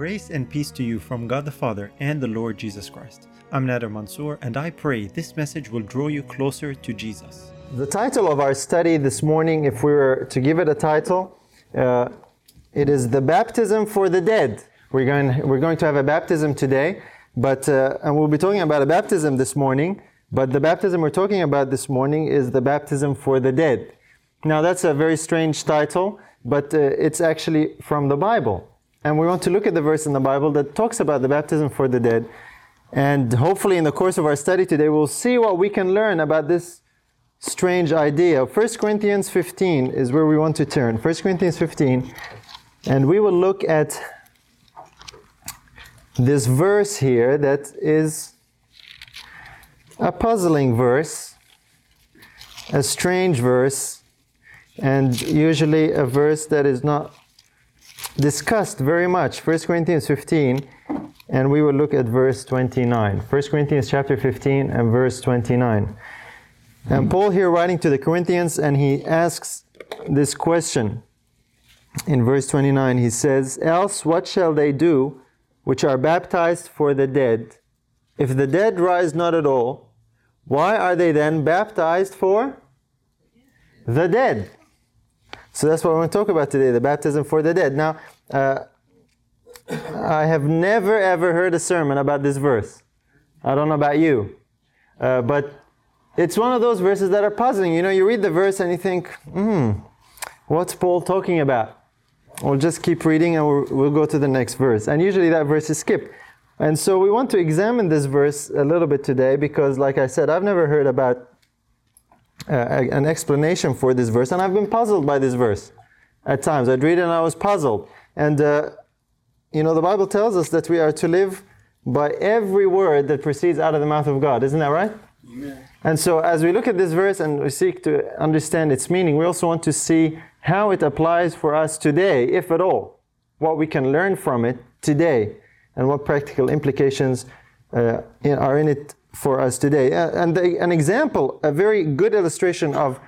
Grace and peace to you from God the Father and the Lord Jesus Christ. I'm Nader Mansour, and I pray this message will draw you closer to Jesus. The title of our study this morning, if we were to give it a title, uh, it is The Baptism for the Dead. We're going, we're going to have a baptism today, but, uh, and we'll be talking about a baptism this morning, but the baptism we're talking about this morning is the baptism for the dead. Now, that's a very strange title, but uh, it's actually from the Bible. And we want to look at the verse in the Bible that talks about the baptism for the dead. And hopefully, in the course of our study today, we'll see what we can learn about this strange idea. 1 Corinthians 15 is where we want to turn. 1 Corinthians 15. And we will look at this verse here that is a puzzling verse, a strange verse, and usually a verse that is not discussed very much 1 corinthians 15 and we will look at verse 29 1 corinthians chapter 15 and verse 29 and paul here writing to the corinthians and he asks this question. In verse 29 he says else what shall they do which are baptized for the dead? If the dead rise not at all why are they then baptized for the dead? So that's what we want to talk about today the baptism for the dead. Now, uh, I have never ever heard a sermon about this verse. I don't know about you. Uh, but it's one of those verses that are puzzling. You know, you read the verse and you think, hmm, what's Paul talking about? We'll just keep reading and we'll, we'll go to the next verse. And usually that verse is skipped. And so we want to examine this verse a little bit today because, like I said, I've never heard about uh, an explanation for this verse, and I've been puzzled by this verse at times. I'd read it and I was puzzled. And, uh, you know, the Bible tells us that we are to live by every word that proceeds out of the mouth of God. Isn't that right? Amen. And so, as we look at this verse and we seek to understand its meaning, we also want to see how it applies for us today, if at all, what we can learn from it today, and what practical implications uh, are in it for us today. Uh, and the, an example, a very good illustration of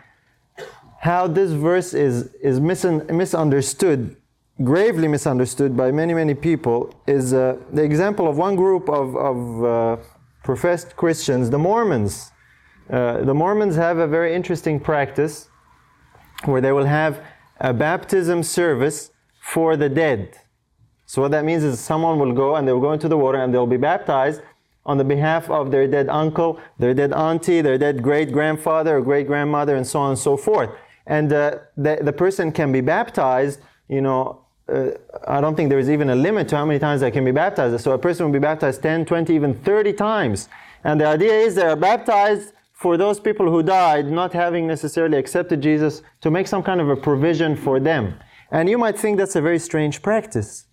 how this verse is, is misun, misunderstood, gravely misunderstood by many, many people, is uh, the example of one group of, of uh, professed Christians, the Mormons. Uh, the Mormons have a very interesting practice where they will have a baptism service for the dead. So, what that means is someone will go and they'll go into the water and they'll be baptized on the behalf of their dead uncle, their dead auntie, their dead great grandfather or great grandmother, and so on and so forth. And uh, the, the person can be baptized, you know, uh, I don't think there's even a limit to how many times they can be baptized. So a person will be baptized 10, 20, even 30 times. And the idea is they are baptized for those people who died, not having necessarily accepted Jesus, to make some kind of a provision for them. And you might think that's a very strange practice.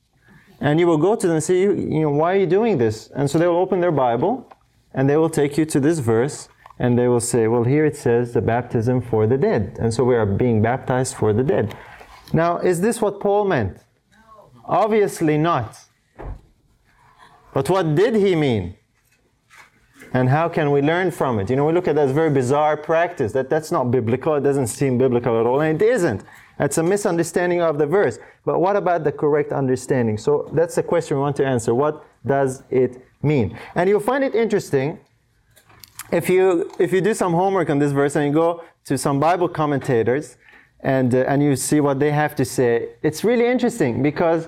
And you will go to them and say, you know, why are you doing this? And so they will open their Bible and they will take you to this verse and they will say, well, here it says the baptism for the dead. And so we are being baptized for the dead. Now, is this what Paul meant? No. Obviously not. But what did he mean? And how can we learn from it? You know, we look at that as very bizarre practice. That that's not biblical. It doesn't seem biblical at all, and it isn't. It's a misunderstanding of the verse. But what about the correct understanding? So that's the question we want to answer. What does it mean? And you'll find it interesting if you if you do some homework on this verse and you go to some Bible commentators and uh, and you see what they have to say. It's really interesting because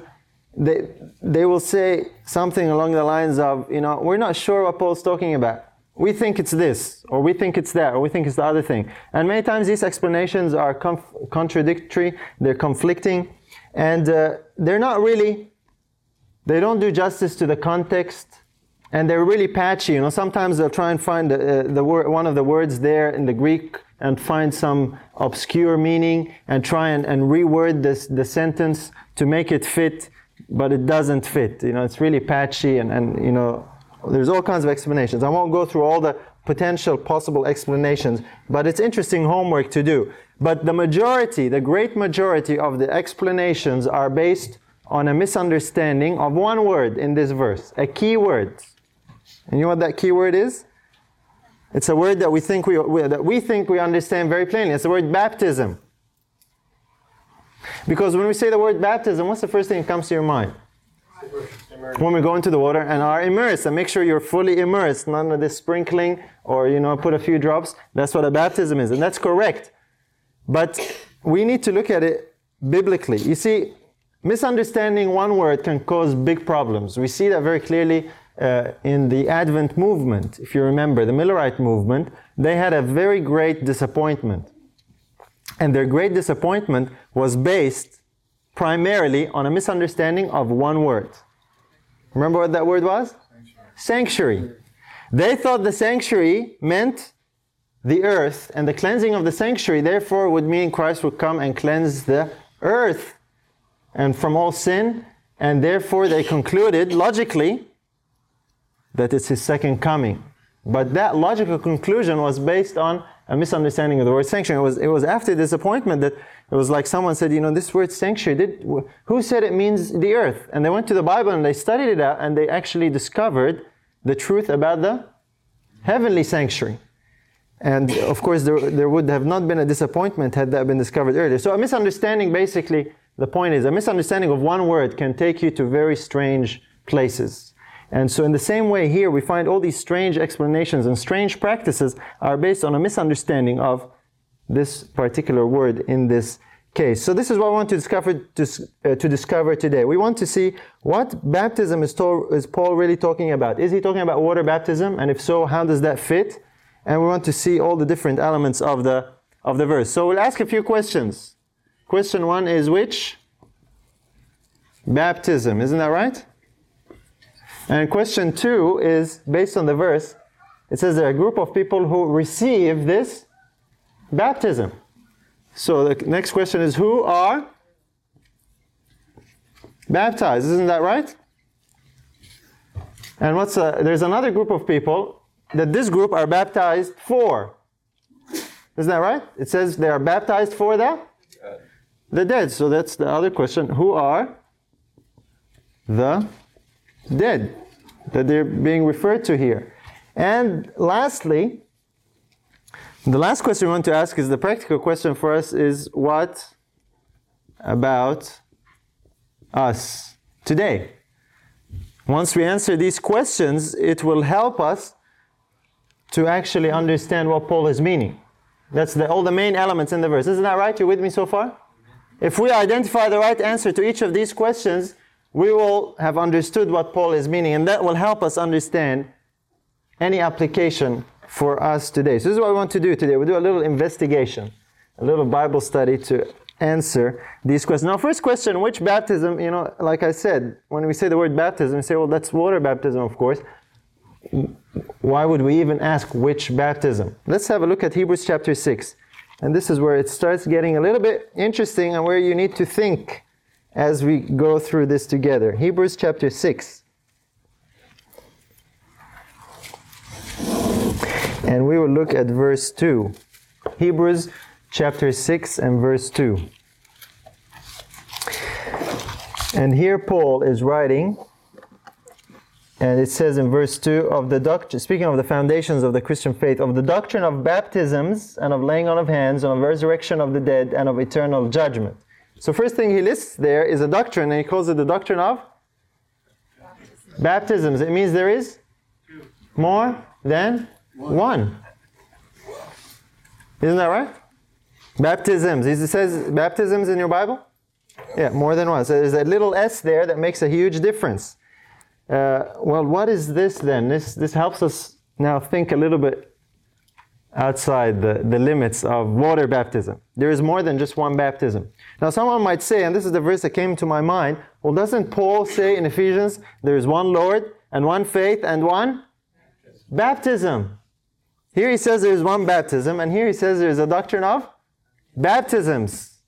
they they will say something along the lines of, you know, we're not sure what Paul's talking about we think it's this, or we think it's that, or we think it's the other thing. And many times these explanations are conf- contradictory, they're conflicting, and uh, they're not really, they don't do justice to the context, and they're really patchy. You know, sometimes they'll try and find the, uh, the word, one of the words there in the Greek and find some obscure meaning and try and, and reword this, the sentence to make it fit, but it doesn't fit. You know, it's really patchy and, and you know, there's all kinds of explanations. I won't go through all the potential possible explanations, but it's interesting homework to do. But the majority, the great majority of the explanations are based on a misunderstanding of one word in this verse, a key word. And you know what that key word is? It's a word that we think we, that we think we understand very plainly. It's the word baptism. Because when we say the word baptism, what's the first thing that comes to your mind? when we go into the water and are immersed. And make sure you're fully immersed, none of this sprinkling or, you know, put a few drops. That's what a baptism is. And that's correct. But we need to look at it biblically. You see, misunderstanding one word can cause big problems. We see that very clearly uh, in the Advent movement. If you remember, the Millerite movement, they had a very great disappointment. And their great disappointment was based primarily on a misunderstanding of one word. Remember what that word was? Sanctuary. sanctuary. They thought the sanctuary meant the earth, and the cleansing of the sanctuary, therefore, would mean Christ would come and cleanse the earth and from all sin, and therefore they concluded logically that it's his second coming. But that logical conclusion was based on a misunderstanding of the word sanctuary. It was, it was after disappointment that it was like someone said, you know, this word sanctuary, did, who said it means the earth? And they went to the Bible and they studied it out and they actually discovered the truth about the heavenly sanctuary. And of course, there, there would have not been a disappointment had that been discovered earlier. So a misunderstanding, basically, the point is, a misunderstanding of one word can take you to very strange places. And so, in the same way, here we find all these strange explanations and strange practices are based on a misunderstanding of this particular word in this case. So, this is what I want to discover, to, uh, to discover today. We want to see what baptism is, to, is Paul really talking about. Is he talking about water baptism? And if so, how does that fit? And we want to see all the different elements of the, of the verse. So, we'll ask a few questions. Question one is which? Baptism, isn't that right? And question two is based on the verse. It says there are a group of people who receive this baptism. So the next question is who are baptized? Isn't that right? And what's a, there's another group of people that this group are baptized for. Isn't that right? It says they are baptized for the the dead. So that's the other question. Who are the dead that they're being referred to here? And lastly, the last question we want to ask is the practical question for us is what about us today? Once we answer these questions, it will help us to actually understand what Paul is meaning. That's the, all the main elements in the verse. Isn't that right? You with me so far? If we identify the right answer to each of these questions, we will have understood what Paul is meaning, and that will help us understand any application for us today. So, this is what we want to do today. We'll do a little investigation, a little Bible study to answer these questions. Now, first question which baptism, you know, like I said, when we say the word baptism, we say, well, that's water baptism, of course. Why would we even ask which baptism? Let's have a look at Hebrews chapter 6. And this is where it starts getting a little bit interesting and where you need to think as we go through this together. Hebrews chapter 6. And we will look at verse 2. Hebrews chapter 6 and verse 2. And here Paul is writing and it says in verse 2 of the doctrine, speaking of the foundations of the Christian faith, of the doctrine of baptisms and of laying on of hands, and of resurrection of the dead, and of eternal judgment. So, first thing he lists there is a doctrine, and he calls it the doctrine of baptisms. It means there is more than one. Isn't that right? Baptisms. It says baptisms in your Bible? Yeah, more than one. So there's a little s there that makes a huge difference. Uh, well, what is this then? This, this helps us now think a little bit outside the, the limits of water baptism. There is more than just one baptism. Now, someone might say, and this is the verse that came to my mind, well, doesn't Paul say in Ephesians, there is one Lord and one faith and one baptism? Here he says there is one baptism, and here he says there is a doctrine of baptisms.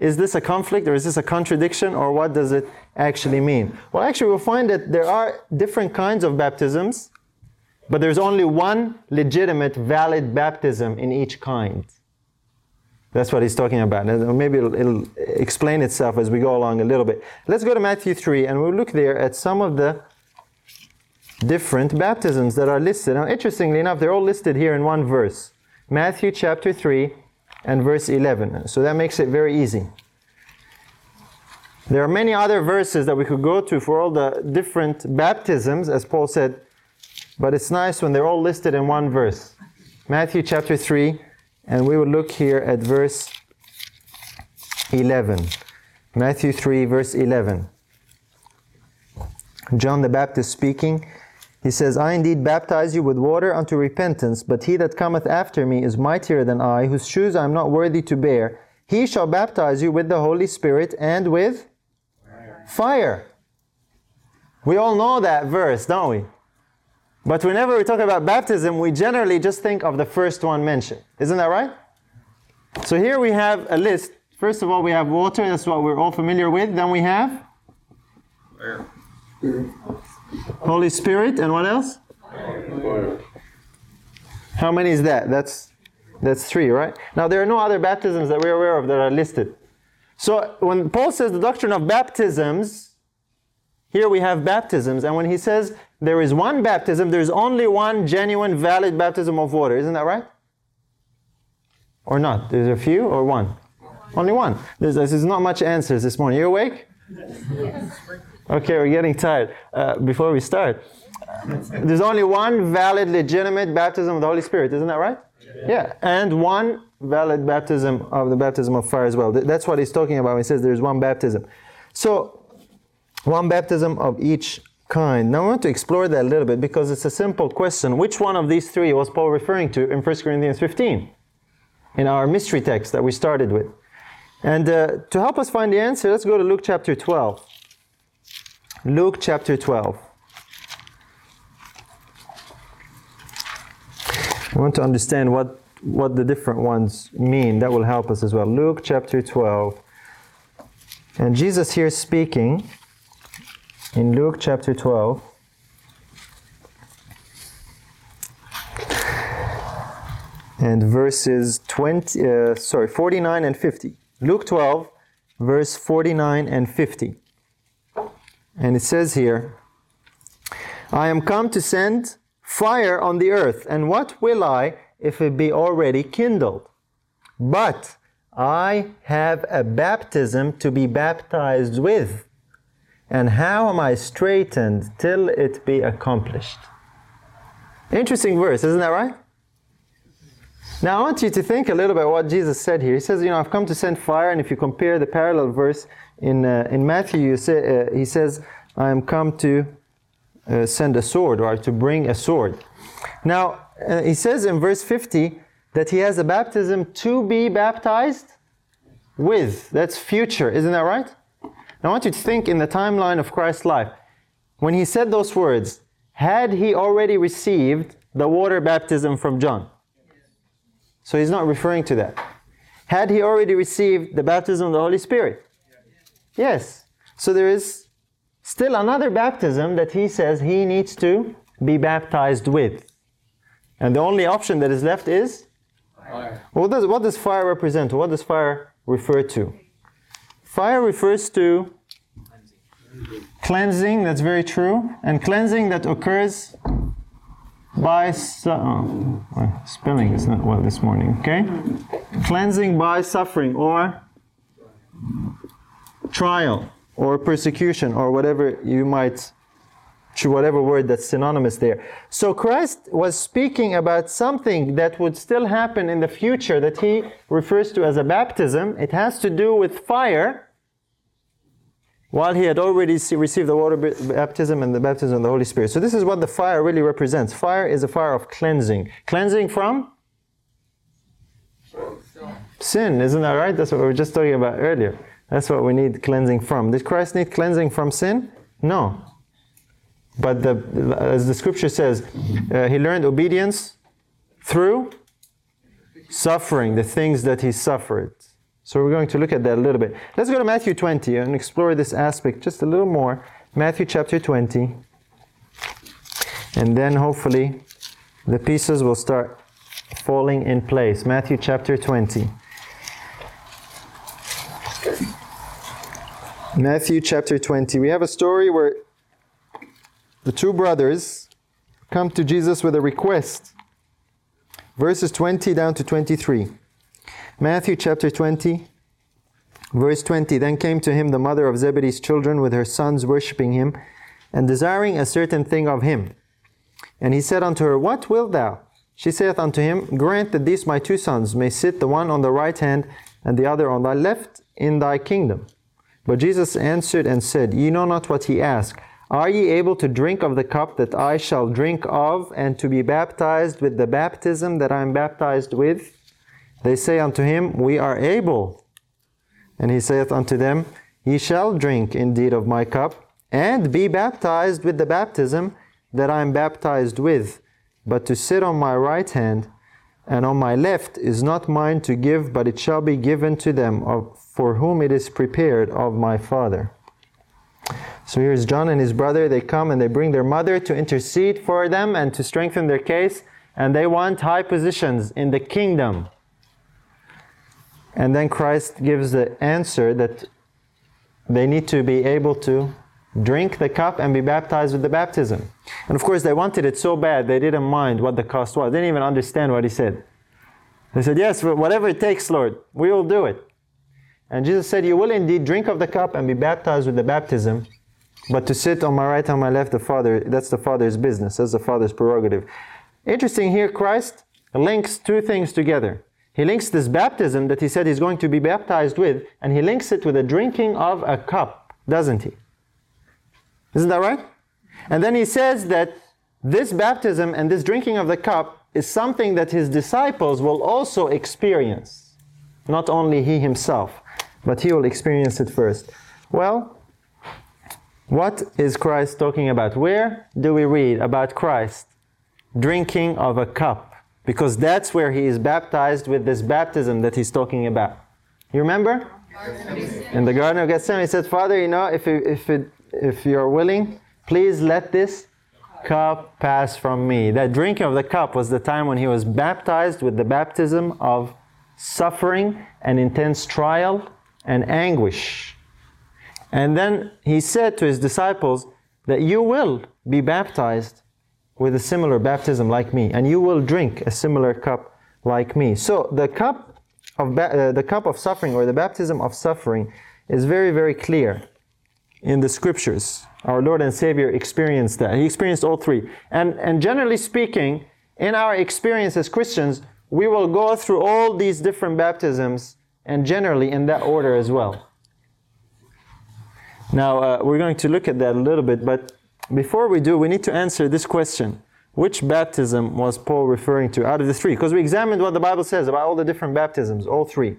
Is this a conflict or is this a contradiction or what does it actually mean? Well, actually, we'll find that there are different kinds of baptisms, but there's only one legitimate, valid baptism in each kind. That's what he's talking about. And maybe it'll, it'll, explain itself as we go along a little bit. Let's go to Matthew 3 and we'll look there at some of the different baptisms that are listed. Now, interestingly enough, they're all listed here in one verse Matthew chapter 3 and verse 11. So that makes it very easy. There are many other verses that we could go to for all the different baptisms, as Paul said, but it's nice when they're all listed in one verse. Matthew chapter 3, and we will look here at verse 11. Matthew 3, verse 11. John the Baptist speaking. He says, I indeed baptize you with water unto repentance, but he that cometh after me is mightier than I, whose shoes I am not worthy to bear. He shall baptize you with the Holy Spirit and with fire. fire. We all know that verse, don't we? But whenever we talk about baptism, we generally just think of the first one mentioned. Isn't that right? So here we have a list. First of all, we have water, that's what we're all familiar with. Then we have fire. Holy Spirit, and what else? Fire. How many is that? That's that's three, right? Now there are no other baptisms that we're aware of that are listed. So when Paul says the doctrine of baptisms, here we have baptisms, and when he says there is one baptism, there's only one genuine, valid baptism of water. Isn't that right? Or not? There's a few or one? Only one. There's, there's not much answers this morning. You awake? Okay, we're getting tired. Uh, before we start, there's only one valid, legitimate baptism of the Holy Spirit. Isn't that right? Yeah. yeah. And one valid baptism of the baptism of fire as well. That's what he's talking about when he says there's one baptism. So, one baptism of each kind. Now I want to explore that a little bit because it's a simple question. Which one of these three was Paul referring to in 1 Corinthians 15? In our mystery text that we started with. And uh, to help us find the answer, let's go to Luke chapter 12. Luke chapter 12. I want to understand what, what the different ones mean. That will help us as well. Luke chapter 12. And Jesus here speaking in Luke chapter 12. And verses 20, uh, sorry, 49 and 50. Luke 12, verse 49 and 50. And it says here, I am come to send fire on the earth, and what will I if it be already kindled? But I have a baptism to be baptized with and how am I straitened till it be accomplished? Interesting verse, isn't that right? Now, I want you to think a little bit what Jesus said here. He says, You know, I've come to send fire, and if you compare the parallel verse in, uh, in Matthew, you say, uh, he says, I am come to uh, send a sword, or to bring a sword. Now, uh, he says in verse 50 that he has a baptism to be baptized with. That's future, isn't that right? Now, I want you to think in the timeline of Christ's life. When he said those words, had he already received the water baptism from John? So he's not referring to that. Had he already received the baptism of the Holy Spirit? Yes. So there is still another baptism that he says he needs to be baptized with. And the only option that is left is? Fire. What does, what does fire represent? What does fire refer to? Fire refers to cleansing, that's very true, and cleansing that occurs by su- oh, spelling is not well this morning, okay? Cleansing by suffering or trial or persecution or whatever you might to whatever word that's synonymous there. So Christ was speaking about something that would still happen in the future that he refers to as a baptism. It has to do with fire. While he had already received the water baptism and the baptism of the Holy Spirit. So, this is what the fire really represents. Fire is a fire of cleansing. Cleansing from? Sin, isn't that right? That's what we were just talking about earlier. That's what we need cleansing from. Did Christ need cleansing from sin? No. But the, as the scripture says, uh, he learned obedience through suffering, the things that he suffered. So we're going to look at that a little bit. Let's go to Matthew 20 and explore this aspect just a little more. Matthew chapter 20. And then hopefully the pieces will start falling in place. Matthew chapter 20. Matthew chapter 20. We have a story where the two brothers come to Jesus with a request. Verses 20 down to 23. Matthew chapter 20, Verse 20 Then came to him the mother of Zebedee's children with her sons, worshipping him, and desiring a certain thing of him. And he said unto her, What wilt thou? She saith unto him, Grant that these my two sons may sit the one on the right hand and the other on thy left in thy kingdom. But Jesus answered and said, Ye know not what ye ask. Are ye able to drink of the cup that I shall drink of, and to be baptized with the baptism that I am baptized with? They say unto him, We are able. And he saith unto them, Ye shall drink indeed of my cup, and be baptized with the baptism that I am baptized with. But to sit on my right hand and on my left is not mine to give, but it shall be given to them of, for whom it is prepared of my Father. So here's John and his brother. They come and they bring their mother to intercede for them and to strengthen their case, and they want high positions in the kingdom. And then Christ gives the answer that they need to be able to drink the cup and be baptized with the baptism. And of course, they wanted it so bad, they didn't mind what the cost was. They didn't even understand what he said. They said, Yes, whatever it takes, Lord, we will do it. And Jesus said, You will indeed drink of the cup and be baptized with the baptism, but to sit on my right, on my left, the Father, that's the Father's business, that's the Father's prerogative. Interesting here, Christ links two things together. He links this baptism that he said he's going to be baptized with, and he links it with the drinking of a cup, doesn't he? Isn't that right? And then he says that this baptism and this drinking of the cup is something that his disciples will also experience. Not only he himself, but he will experience it first. Well, what is Christ talking about? Where do we read about Christ drinking of a cup? Because that's where he is baptized with this baptism that he's talking about. You remember? In the Garden of Gethsemane, he said, Father, you know, if it, if it if you're willing, please let this cup pass from me. That drinking of the cup was the time when he was baptized with the baptism of suffering and intense trial and anguish. And then he said to his disciples that you will be baptized with a similar baptism like me, and you will drink a similar cup like me. So the cup of ba- uh, the cup of suffering or the baptism of suffering is very very clear in the scriptures. Our Lord and Savior experienced that. He experienced all three. And, and generally speaking, in our experience as Christians, we will go through all these different baptisms and generally in that order as well. Now, uh, we're going to look at that a little bit, but before we do, we need to answer this question. Which baptism was Paul referring to out of the three? Because we examined what the Bible says about all the different baptisms, all three.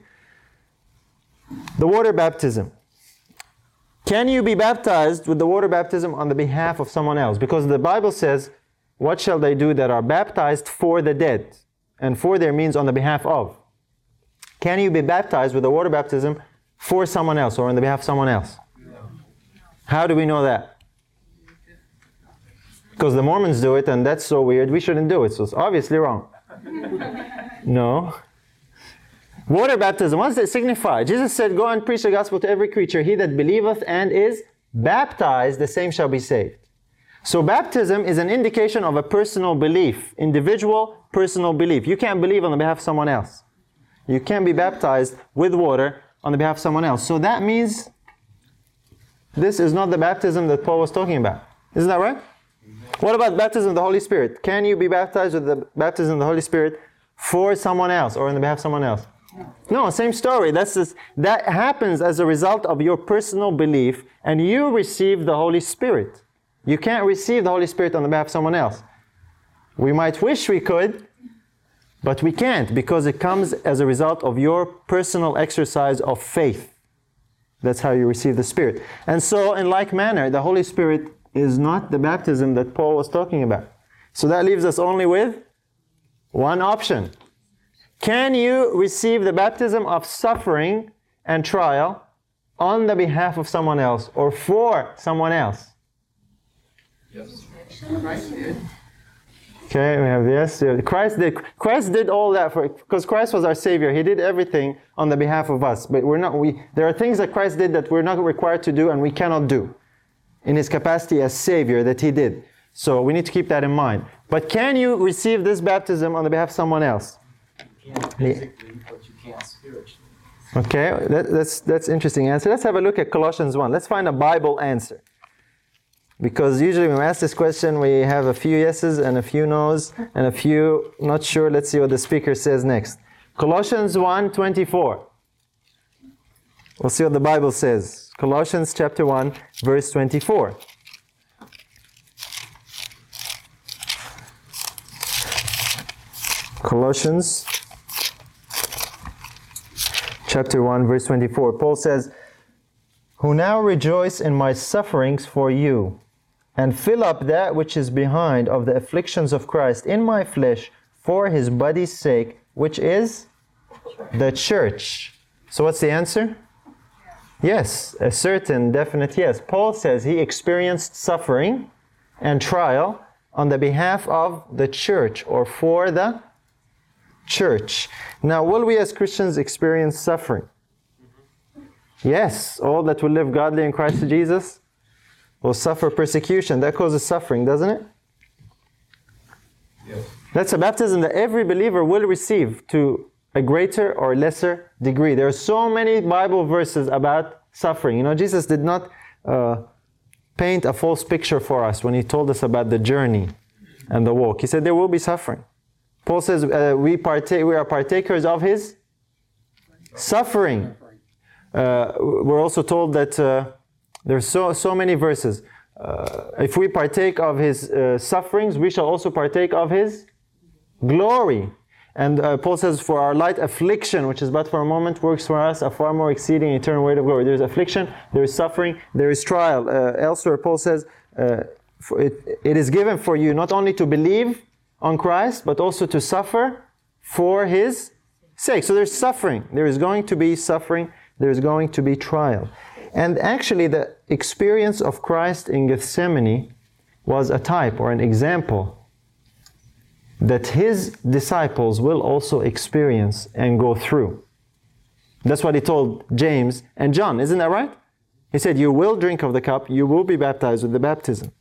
The water baptism. Can you be baptized with the water baptism on the behalf of someone else? Because the Bible says, What shall they do that are baptized for the dead? And for there means on the behalf of. Can you be baptized with the water baptism for someone else or on the behalf of someone else? How do we know that? Because the Mormons do it and that's so weird, we shouldn't do it. So it's obviously wrong. no. Water baptism, what does it signify? Jesus said, Go and preach the gospel to every creature. He that believeth and is baptized, the same shall be saved. So, baptism is an indication of a personal belief, individual personal belief. You can't believe on the behalf of someone else. You can't be baptized with water on the behalf of someone else. So, that means this is not the baptism that Paul was talking about. Isn't that right? What about baptism of the Holy Spirit? Can you be baptized with the baptism of the Holy Spirit for someone else or on the behalf of someone else? No, same story. That's just, that happens as a result of your personal belief, and you receive the Holy Spirit. You can't receive the Holy Spirit on the behalf of someone else. We might wish we could, but we can't because it comes as a result of your personal exercise of faith. That's how you receive the Spirit. And so, in like manner, the Holy Spirit is not the baptism that Paul was talking about. So that leaves us only with one option can you receive the baptism of suffering and trial on the behalf of someone else or for someone else? Yes. Christ did. Okay, we have yes. Christ did. Christ did all that for because Christ was our Savior. He did everything on the behalf of us. But we're not. We there are things that Christ did that we're not required to do and we cannot do, in His capacity as Savior that He did. So we need to keep that in mind. But can you receive this baptism on the behalf of someone else? You can physically, but you can't spiritually. Okay, that, that's that's interesting answer. Let's have a look at Colossians 1. Let's find a Bible answer. Because usually when we ask this question, we have a few yeses and a few no's and a few not sure. Let's see what the speaker says next. Colossians 1 24. We'll see what the Bible says. Colossians chapter 1, verse 24. Colossians chapter 1, verse 24. Paul says, Who now rejoice in my sufferings for you, and fill up that which is behind of the afflictions of Christ in my flesh for his body's sake, which is the church. So, what's the answer? Yes, a certain definite yes. Paul says he experienced suffering and trial on the behalf of the church or for the church. Now, will we as Christians experience suffering? Yes, all that will live godly in Christ Jesus will suffer persecution. That causes suffering, doesn't it? Yes. That's a baptism that every believer will receive to a greater or lesser degree. There are so many Bible verses about suffering. You know, Jesus did not uh, paint a false picture for us when he told us about the journey and the walk. He said there will be suffering. Paul says uh, we, partake, we are partakers of his suffering. Uh, we're also told that uh, there's so, so many verses. Uh, if we partake of his uh, sufferings, we shall also partake of his glory. And uh, Paul says, For our light affliction, which is but for a moment, works for us a far more exceeding eternal weight of glory. There is affliction, there is suffering, there is trial. elsewhere, Paul says, it, it is given for you not only to believe, on Christ, but also to suffer for his sake. So there's suffering. There is going to be suffering. There's going to be trial. And actually, the experience of Christ in Gethsemane was a type or an example that his disciples will also experience and go through. That's what he told James and John, isn't that right? He said, You will drink of the cup, you will be baptized with the baptism.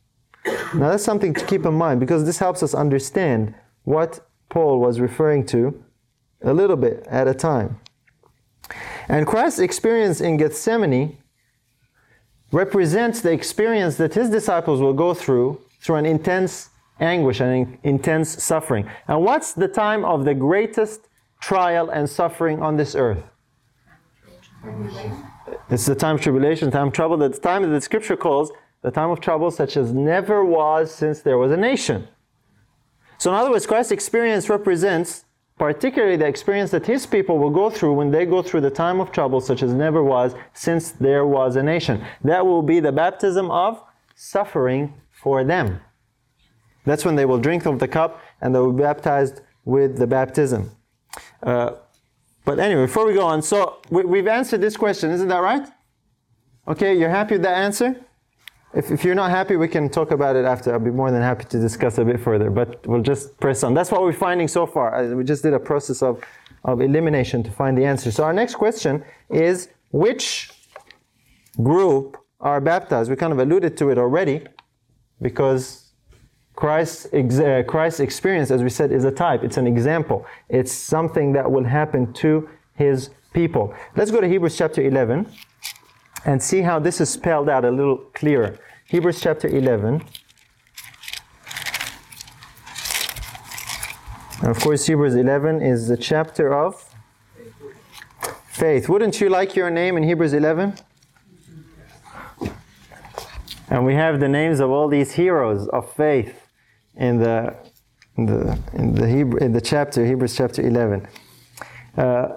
Now that's something to keep in mind because this helps us understand what Paul was referring to a little bit at a time. And Christ's experience in Gethsemane represents the experience that his disciples will go through through an intense anguish and intense suffering. And what's the time of the greatest trial and suffering on this earth? It's the time of tribulation, time of trouble, the time that the scripture calls the time of trouble such as never was since there was a nation. So, in other words, Christ's experience represents particularly the experience that his people will go through when they go through the time of trouble such as never was since there was a nation. That will be the baptism of suffering for them. That's when they will drink of the cup and they will be baptized with the baptism. Uh, but anyway, before we go on, so we, have answered this question, isn't that right? Okay, you're happy with that answer? If, if you're not happy, we can talk about it after. I'll be more than happy to discuss a bit further, but we'll just press on. That's what we're finding so far. We just did a process of, of elimination to find the answer. So our next question is which group are baptized? We kind of alluded to it already because Christ's, uh, Christ's experience, as we said, is a type. It's an example. It's something that will happen to his people. Let's go to Hebrews chapter 11 and see how this is spelled out a little clearer. Hebrews chapter 11. And of course, Hebrews 11 is the chapter of faith. Wouldn't you like your name in Hebrews 11? And we have the names of all these heroes of faith in the in the in the Hebrew in the chapter Hebrews chapter 11. Uh,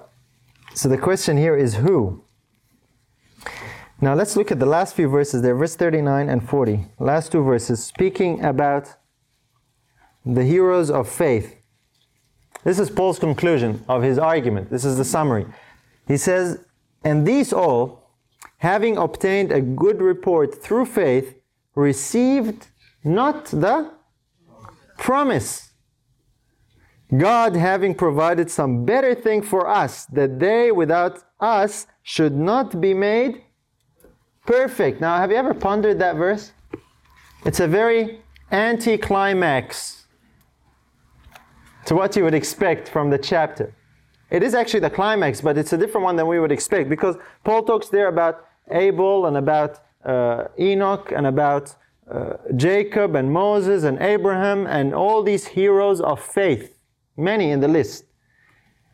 so the question here is who? Now let's look at the last few verses there, verse 39 and 40. Last two verses speaking about the heroes of faith. This is Paul's conclusion of his argument. This is the summary. He says, And these all, having obtained a good report through faith, received not the promise. God having provided some better thing for us, that they without us should not be made perfect. Now, have you ever pondered that verse? It's a very anticlimax to what you would expect from the chapter. It is actually the climax, but it's a different one than we would expect because Paul talks there about Abel and about uh, Enoch and about uh, Jacob and Moses and Abraham and all these heroes of faith, many in the list.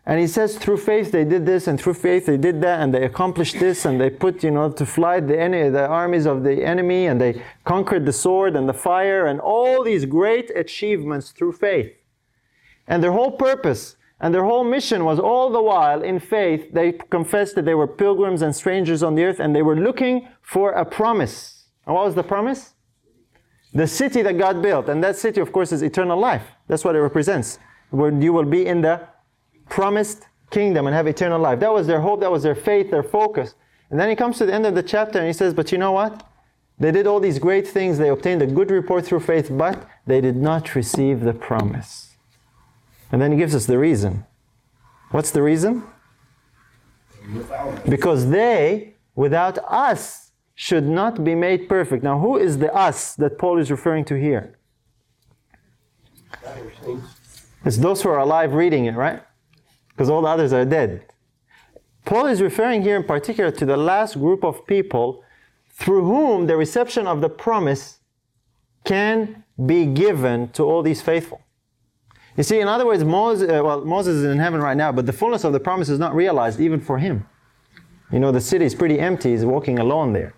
And he says, through faith they did this, and through faith they did that, and they accomplished this, and they put, you know, to flight the, the armies of the enemy, and they conquered the sword and the fire, and all these great achievements through faith. And their whole purpose and their whole mission was all the while in faith, they confessed that they were pilgrims and strangers on the earth, and they were looking for a promise. And what was the promise? The city that God built. And that city, of course, is eternal life. That's what it represents. Where you will be in the promised kingdom and have eternal life. That was their hope, that was their faith, their focus. And then he comes to the end of the chapter and he says, But you know what? They did all these great things, they obtained a good report through faith, but they did not receive the promise. And then he gives us the reason. What's the reason? Because they, without us, should not be made perfect. Now, who is the us that Paul is referring to here? It's those who are alive reading it, right? Because all the others are dead. Paul is referring here in particular to the last group of people through whom the reception of the promise can be given to all these faithful. You see, in other words, Moses, uh, well, Moses is in heaven right now, but the fullness of the promise is not realized even for him. You know, the city is pretty empty, he's walking alone there.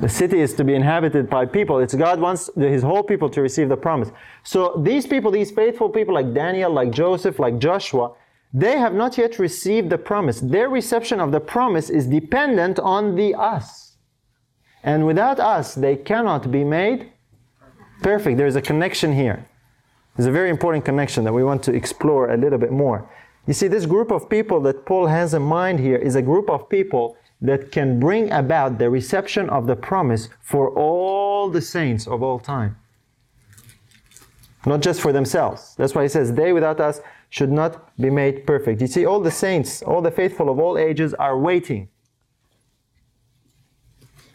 The city is to be inhabited by people. It's God wants his whole people to receive the promise. So these people, these faithful people like Daniel, like Joseph, like Joshua, they have not yet received the promise. Their reception of the promise is dependent on the us. And without us, they cannot be made perfect. There's a connection here. There's a very important connection that we want to explore a little bit more. You see, this group of people that Paul has in mind here is a group of people that can bring about the reception of the promise for all the saints of all time. Not just for themselves. That's why he says, They without us should not be made perfect. You see, all the saints, all the faithful of all ages are waiting.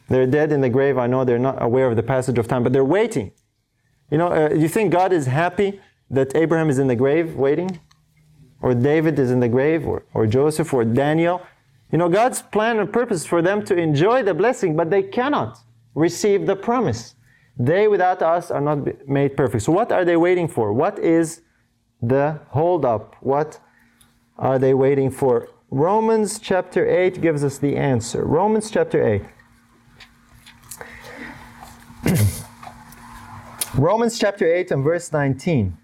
They're dead in the grave. I know they're not aware of the passage of time, but they're waiting. You know, uh, you think God is happy that Abraham is in the grave waiting? Or David is in the grave? Or, or Joseph? Or Daniel? You know, God's plan and purpose for them to enjoy the blessing, but they cannot receive the promise. They without us are not made perfect. So, what are they waiting for? What is the hold up. What are they waiting for? Romans chapter 8 gives us the answer. Romans chapter 8. Romans chapter 8 and verse 19.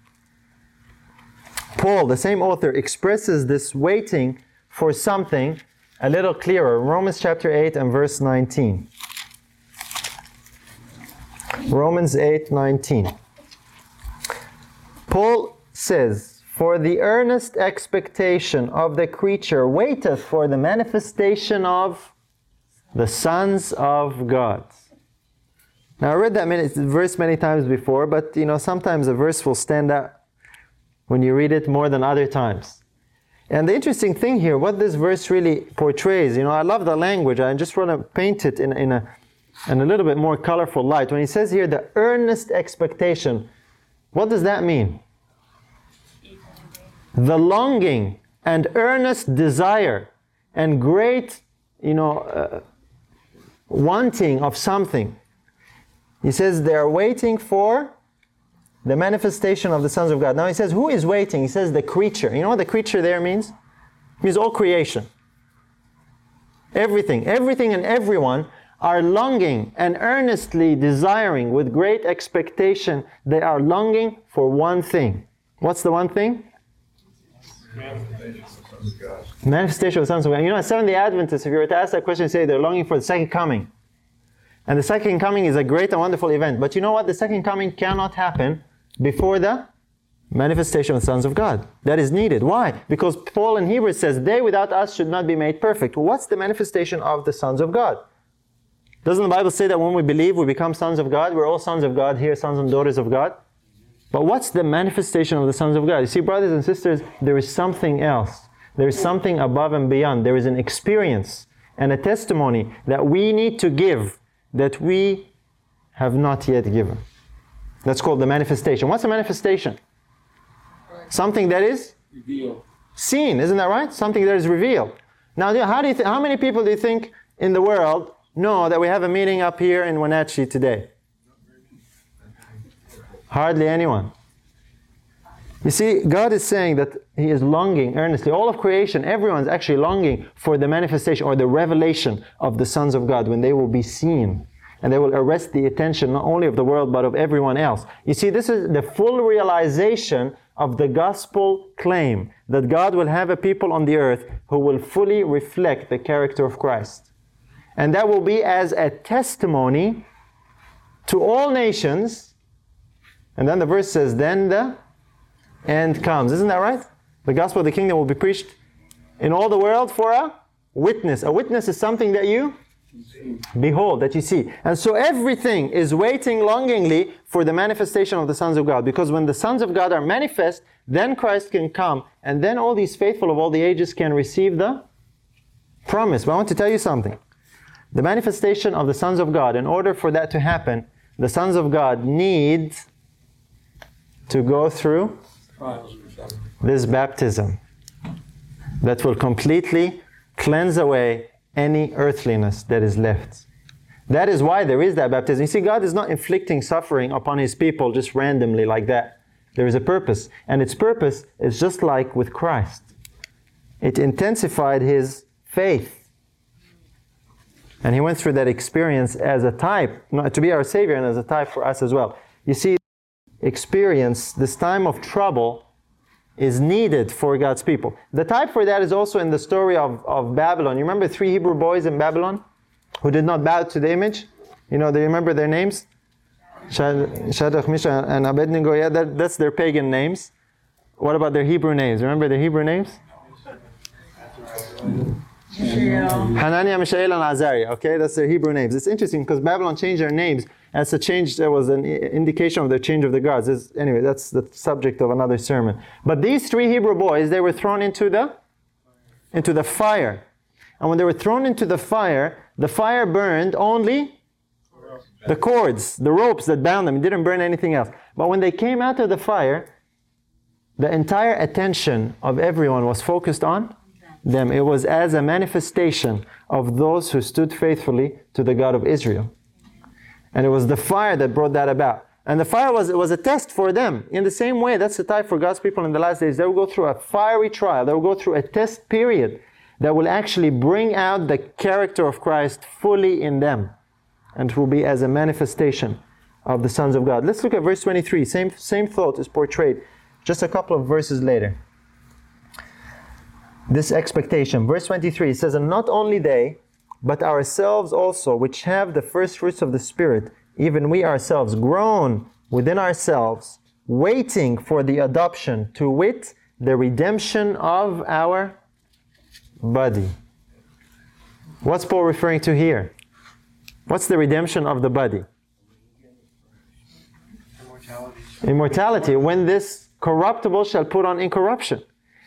Paul, the same author, expresses this waiting for something a little clearer. Romans chapter 8 and verse 19. Romans 8 19. Paul says, For the earnest expectation of the creature waiteth for the manifestation of the sons of God. Now I read that many, verse many times before, but you know sometimes a verse will stand out when you read it more than other times. And the interesting thing here, what this verse really portrays, you know, I love the language. I just want to paint it in, in, a, in a little bit more colorful light. When he says here the earnest expectation, what does that mean? The longing and earnest desire and great, you know, uh, wanting of something. He says they are waiting for the manifestation of the sons of God. Now he says, who is waiting? He says the creature. You know what the creature there means? It means all creation. Everything, everything and everyone are longing and earnestly desiring with great expectation. They are longing for one thing. What's the one thing? Manifestation of the sons of God. You know, Seventh day Adventists, if you were to ask that question, say they're longing for the second coming. And the second coming is a great and wonderful event. But you know what? The second coming cannot happen before the manifestation of the sons of God. That is needed. Why? Because Paul in Hebrews says, they without us should not be made perfect. what's the manifestation of the sons of God? Doesn't the Bible say that when we believe, we become sons of God? We're all sons of God here, sons and daughters of God. But what's the manifestation of the sons of God? You see, brothers and sisters, there is something else. There is something above and beyond. There is an experience and a testimony that we need to give that we have not yet given. That's called the manifestation. What's a manifestation? Something that is revealed. seen, isn't that right? Something that is revealed. Now, how, do you th- how many people do you think in the world know that we have a meeting up here in Wenatchee today? Hardly anyone. You see, God is saying that He is longing earnestly. All of creation, everyone's actually longing for the manifestation or the revelation of the sons of God when they will be seen. And they will arrest the attention not only of the world but of everyone else. You see, this is the full realization of the gospel claim that God will have a people on the earth who will fully reflect the character of Christ. And that will be as a testimony to all nations. And then the verse says, then the end comes. Isn't that right? The gospel of the kingdom will be preached in all the world for a witness. A witness is something that you behold, that you see. And so everything is waiting longingly for the manifestation of the sons of God. Because when the sons of God are manifest, then Christ can come, and then all these faithful of all the ages can receive the promise. But I want to tell you something. The manifestation of the sons of God, in order for that to happen, the sons of God need to go through this baptism that will completely cleanse away any earthliness that is left. That is why there is that baptism. You see, God is not inflicting suffering upon His people just randomly like that. There is a purpose. And its purpose is just like with Christ it intensified His faith. And He went through that experience as a type, to be our Savior, and as a type for us as well. You see, experience, this time of trouble, is needed for God's people. The type for that is also in the story of, of Babylon. You remember three Hebrew boys in Babylon who did not bow to the image? You know, do you remember their names? Shadrach, Meshach, and Abednego. Yeah, that, that's their pagan names. What about their Hebrew names? Remember their Hebrew names? Hananiah, Mishael, and Azariah. Okay, that's their Hebrew names. It's interesting because Babylon changed their names as a change. There was an indication of the change of the gods. It's, anyway, that's the subject of another sermon. But these three Hebrew boys, they were thrown into the into the fire, and when they were thrown into the fire, the fire burned only the cords, the ropes that bound them. It didn't burn anything else. But when they came out of the fire, the entire attention of everyone was focused on them. It was as a manifestation of those who stood faithfully to the God of Israel. And it was the fire that brought that about. And the fire was, was a test for them. In the same way, that's the type for God's people in the last days. They will go through a fiery trial. They will go through a test period that will actually bring out the character of Christ fully in them. And it will be as a manifestation of the sons of God. Let's look at verse 23. Same, same thought is portrayed just a couple of verses later this expectation. Verse 23 it says, And not only they, but ourselves also, which have the first fruits of the Spirit, even we ourselves, groan within ourselves, waiting for the adoption, to wit, the redemption of our body. What's Paul referring to here? What's the redemption of the body? Immortality. Immortality. When this corruptible shall put on incorruption.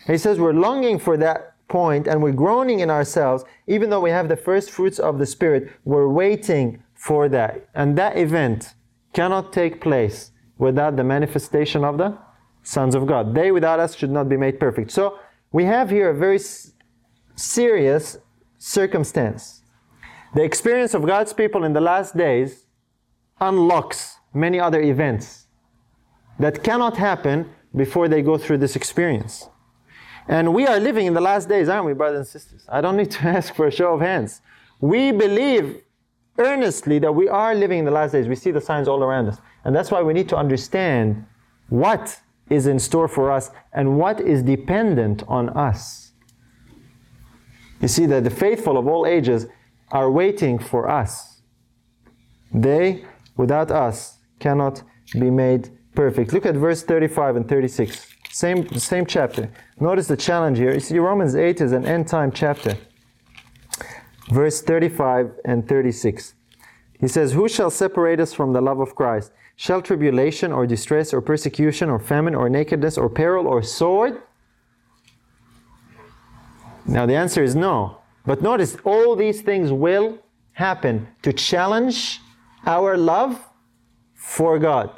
He says we're longing for that point and we're groaning in ourselves, even though we have the first fruits of the Spirit, we're waiting for that. And that event cannot take place without the manifestation of the sons of God. They without us should not be made perfect. So we have here a very serious circumstance. The experience of God's people in the last days unlocks many other events that cannot happen before they go through this experience. And we are living in the last days, aren't we, brothers and sisters? I don't need to ask for a show of hands. We believe earnestly that we are living in the last days. We see the signs all around us. And that's why we need to understand what is in store for us and what is dependent on us. You see that the faithful of all ages are waiting for us. They, without us, cannot be made perfect. Look at verse 35 and 36. Same, same chapter. Notice the challenge here. You see, Romans 8 is an end time chapter. Verse 35 and 36. He says, Who shall separate us from the love of Christ? Shall tribulation or distress or persecution or famine or nakedness or peril or sword? Now the answer is no. But notice, all these things will happen to challenge our love for God.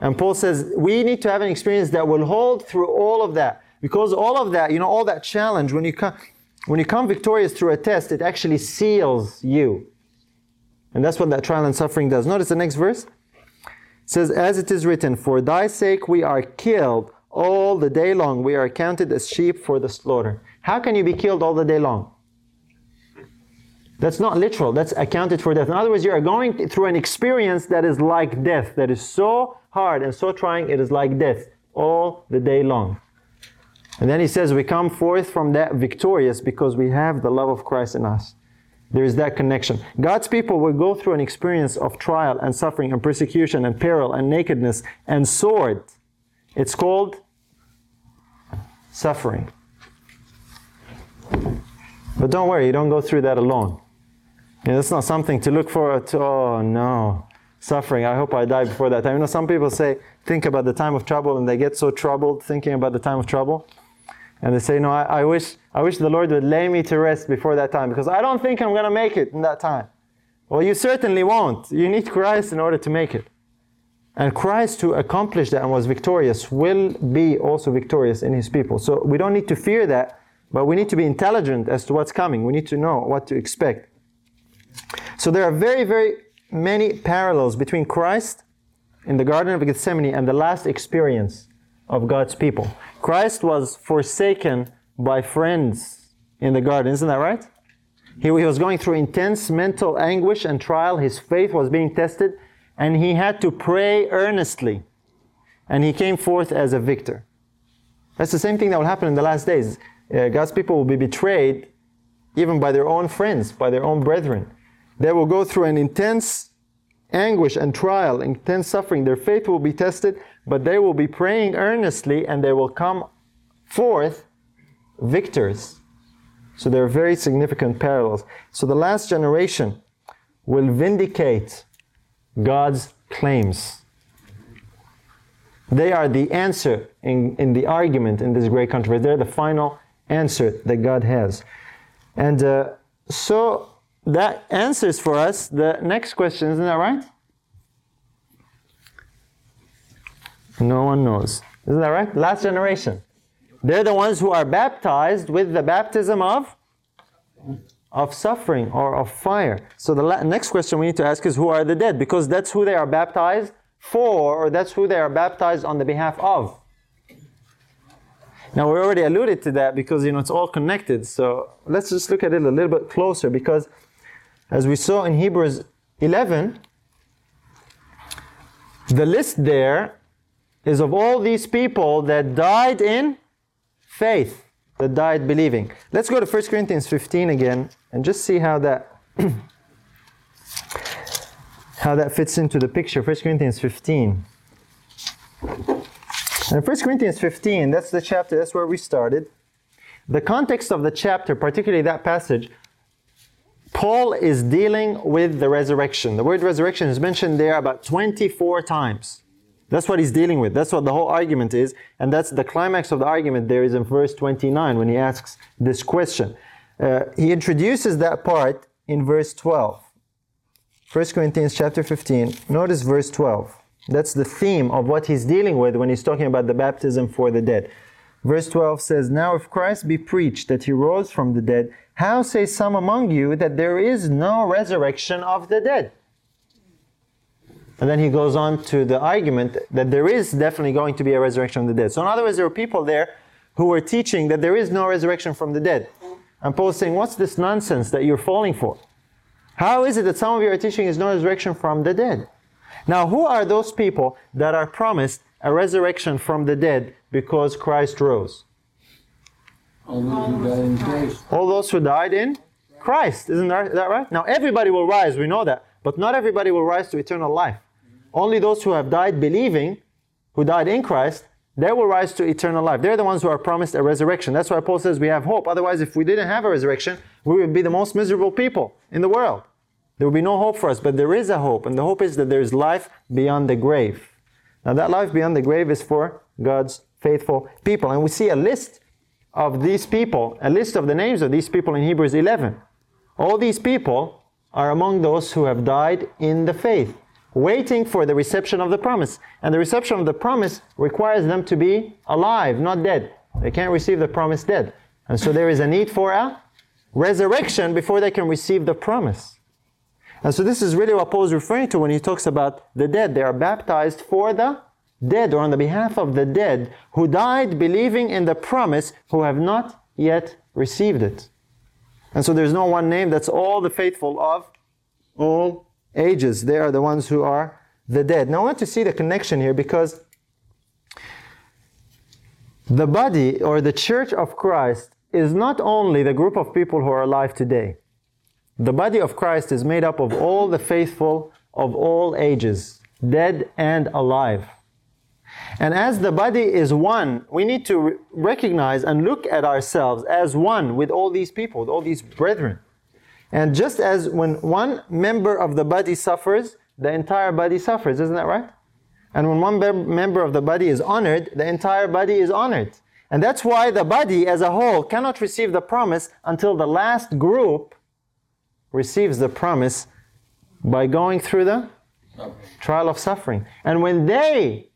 And Paul says we need to have an experience that will hold through all of that. because all of that, you know, all that challenge, when you come, when you come victorious through a test, it actually seals you. And that's what that trial and suffering does. Notice the next verse. It says, As it is written, For thy sake we are killed all the day long. We are counted as sheep for the slaughter. How can you be killed all the day long? That's not literal. That's accounted for death. In other words, you are going through an experience that is like death, that is so hard and so trying, it is like death all the day long. And then he says, We come forth from that victorious because we have the love of Christ in us. There is that connection. God's people will go through an experience of trial and suffering and persecution and peril and nakedness and sword. It's called suffering. But don't worry, you don't go through that alone. You know, it's not something to look forward to. Oh no, suffering. I hope I die before that time. You know, some people say, think about the time of trouble, and they get so troubled thinking about the time of trouble. And they say, No, I, I, wish, I wish the Lord would lay me to rest before that time because I don't think I'm going to make it in that time. Well, you certainly won't. You need Christ in order to make it. And Christ, who accomplished that and was victorious, will be also victorious in his people. So we don't need to fear that, but we need to be intelligent as to what's coming. We need to know what to expect. So there are very, very many parallels between Christ in the Garden of Gethsemane and the last experience of God's people. Christ was forsaken by friends in the garden, isn't that right? He, he, was going through intense mental anguish and trial. His faith was being tested, and he had to pray earnestly. And he came forth as a victor. That's the same thing that will happen in the last days. Uh, God's people will be betrayed even by their own friends, by their own brethren. They will go through an intense anguish and trial, intense suffering. Their faith will be tested, but they will be praying earnestly and they will come forth victors. So there are very significant parallels. So the last generation will vindicate God's claims. They are the answer in, in the argument in this great controversy. They're the final answer that God has. And uh, so that answers for us the next question, isn't that right? No one knows. Isn't that right? Last generation. They're the ones who are baptized with the baptism of of suffering or of fire. So the la- next question we need to ask is who are the dead? Because that's who they are baptized for, or that's who they are baptized on the behalf of. Now we already alluded to that because you know it's all connected. So let's just look at it a little bit closer because as we saw in Hebrews 11, the list there is of all these people that died in faith, that died believing. Let's go to 1 Corinthians 15 again and just see how that how that fits into the picture. 1 Corinthians 15. And 1 Corinthians 15, that's the chapter, that's where we started. The context of the chapter, particularly that passage, Paul is dealing with the resurrection. The word resurrection is mentioned there about 24 times. That's what he's dealing with. That's what the whole argument is. And that's the climax of the argument there is in verse 29 when he asks this question. Uh, he introduces that part in verse 12. 1 Corinthians chapter 15. Notice verse 12. That's the theme of what he's dealing with when he's talking about the baptism for the dead. Verse 12 says, Now if Christ be preached that he rose from the dead, how say some among you that there is no resurrection of the dead? And then he goes on to the argument that there is definitely going to be a resurrection of the dead. So, in other words, there were people there who were teaching that there is no resurrection from the dead. And Paul is saying, What's this nonsense that you're falling for? How is it that some of you are teaching is no resurrection from the dead? Now, who are those people that are promised a resurrection from the dead because Christ rose? All those who died in Christ. Isn't that right? Now, everybody will rise, we know that. But not everybody will rise to eternal life. Only those who have died believing, who died in Christ, they will rise to eternal life. They're the ones who are promised a resurrection. That's why Paul says we have hope. Otherwise, if we didn't have a resurrection, we would be the most miserable people in the world. There would be no hope for us. But there is a hope, and the hope is that there is life beyond the grave. Now, that life beyond the grave is for God's faithful people. And we see a list of these people, a list of the names of these people in Hebrews 11. All these people are among those who have died in the faith, waiting for the reception of the promise. And the reception of the promise requires them to be alive, not dead. They can't receive the promise dead. And so there is a need for a resurrection before they can receive the promise. And so this is really what Paul is referring to when he talks about the dead. They are baptized for the dead or on the behalf of the dead who died believing in the promise who have not yet received it. And so there's no one name, that's all the faithful of all ages. They are the ones who are the dead. Now I want to see the connection here because the body or the church of Christ is not only the group of people who are alive today. The body of Christ is made up of all the faithful of all ages, dead and alive. And as the body is one, we need to re- recognize and look at ourselves as one with all these people, with all these brethren. And just as when one member of the body suffers, the entire body suffers, isn't that right? And when one mem- member of the body is honored, the entire body is honored. And that's why the body as a whole cannot receive the promise until the last group receives the promise by going through the trial of suffering. And when they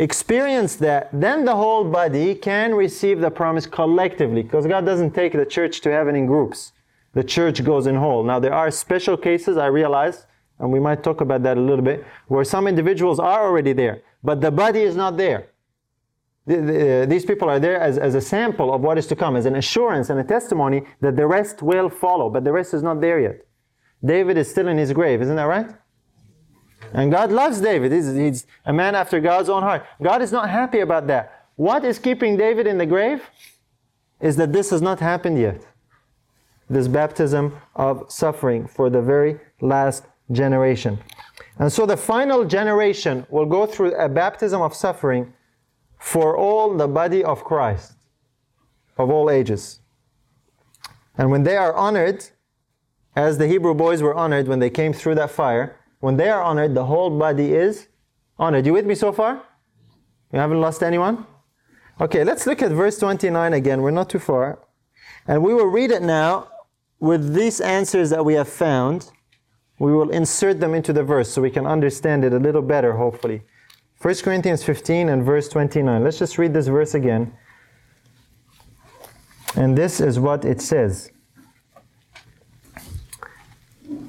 experience that, then the whole body can receive the promise collectively because God doesn't take the church to heaven in groups. The church goes in whole. Now, there are special cases, I realize, and we might talk about that a little bit, where some individuals are already there, but the body is not there. The, the, uh, these people are there as, as a sample of what is to come, as an assurance and a testimony that the rest will follow, but the rest is not there yet. David is still in his grave, isn't that right? And God loves David. He's, he's a man after God's own heart. God is not happy about that. What is keeping David in the grave is that this has not happened yet. This baptism of suffering for the very last generation. And so the final generation will go through a baptism of suffering for all the body of Christ of all ages. And when they are honored, as the Hebrew boys were honored when they came through that fire, when they are honored, the whole body is honored. You with me so far? You haven't lost anyone? Okay, let's look at verse 29 again. We're not too far. And we will read it now with these answers that we have found. We will insert them into the verse so we can understand it a little better, hopefully. 1 Corinthians 15 and verse 29. Let's just read this verse again. And this is what it says.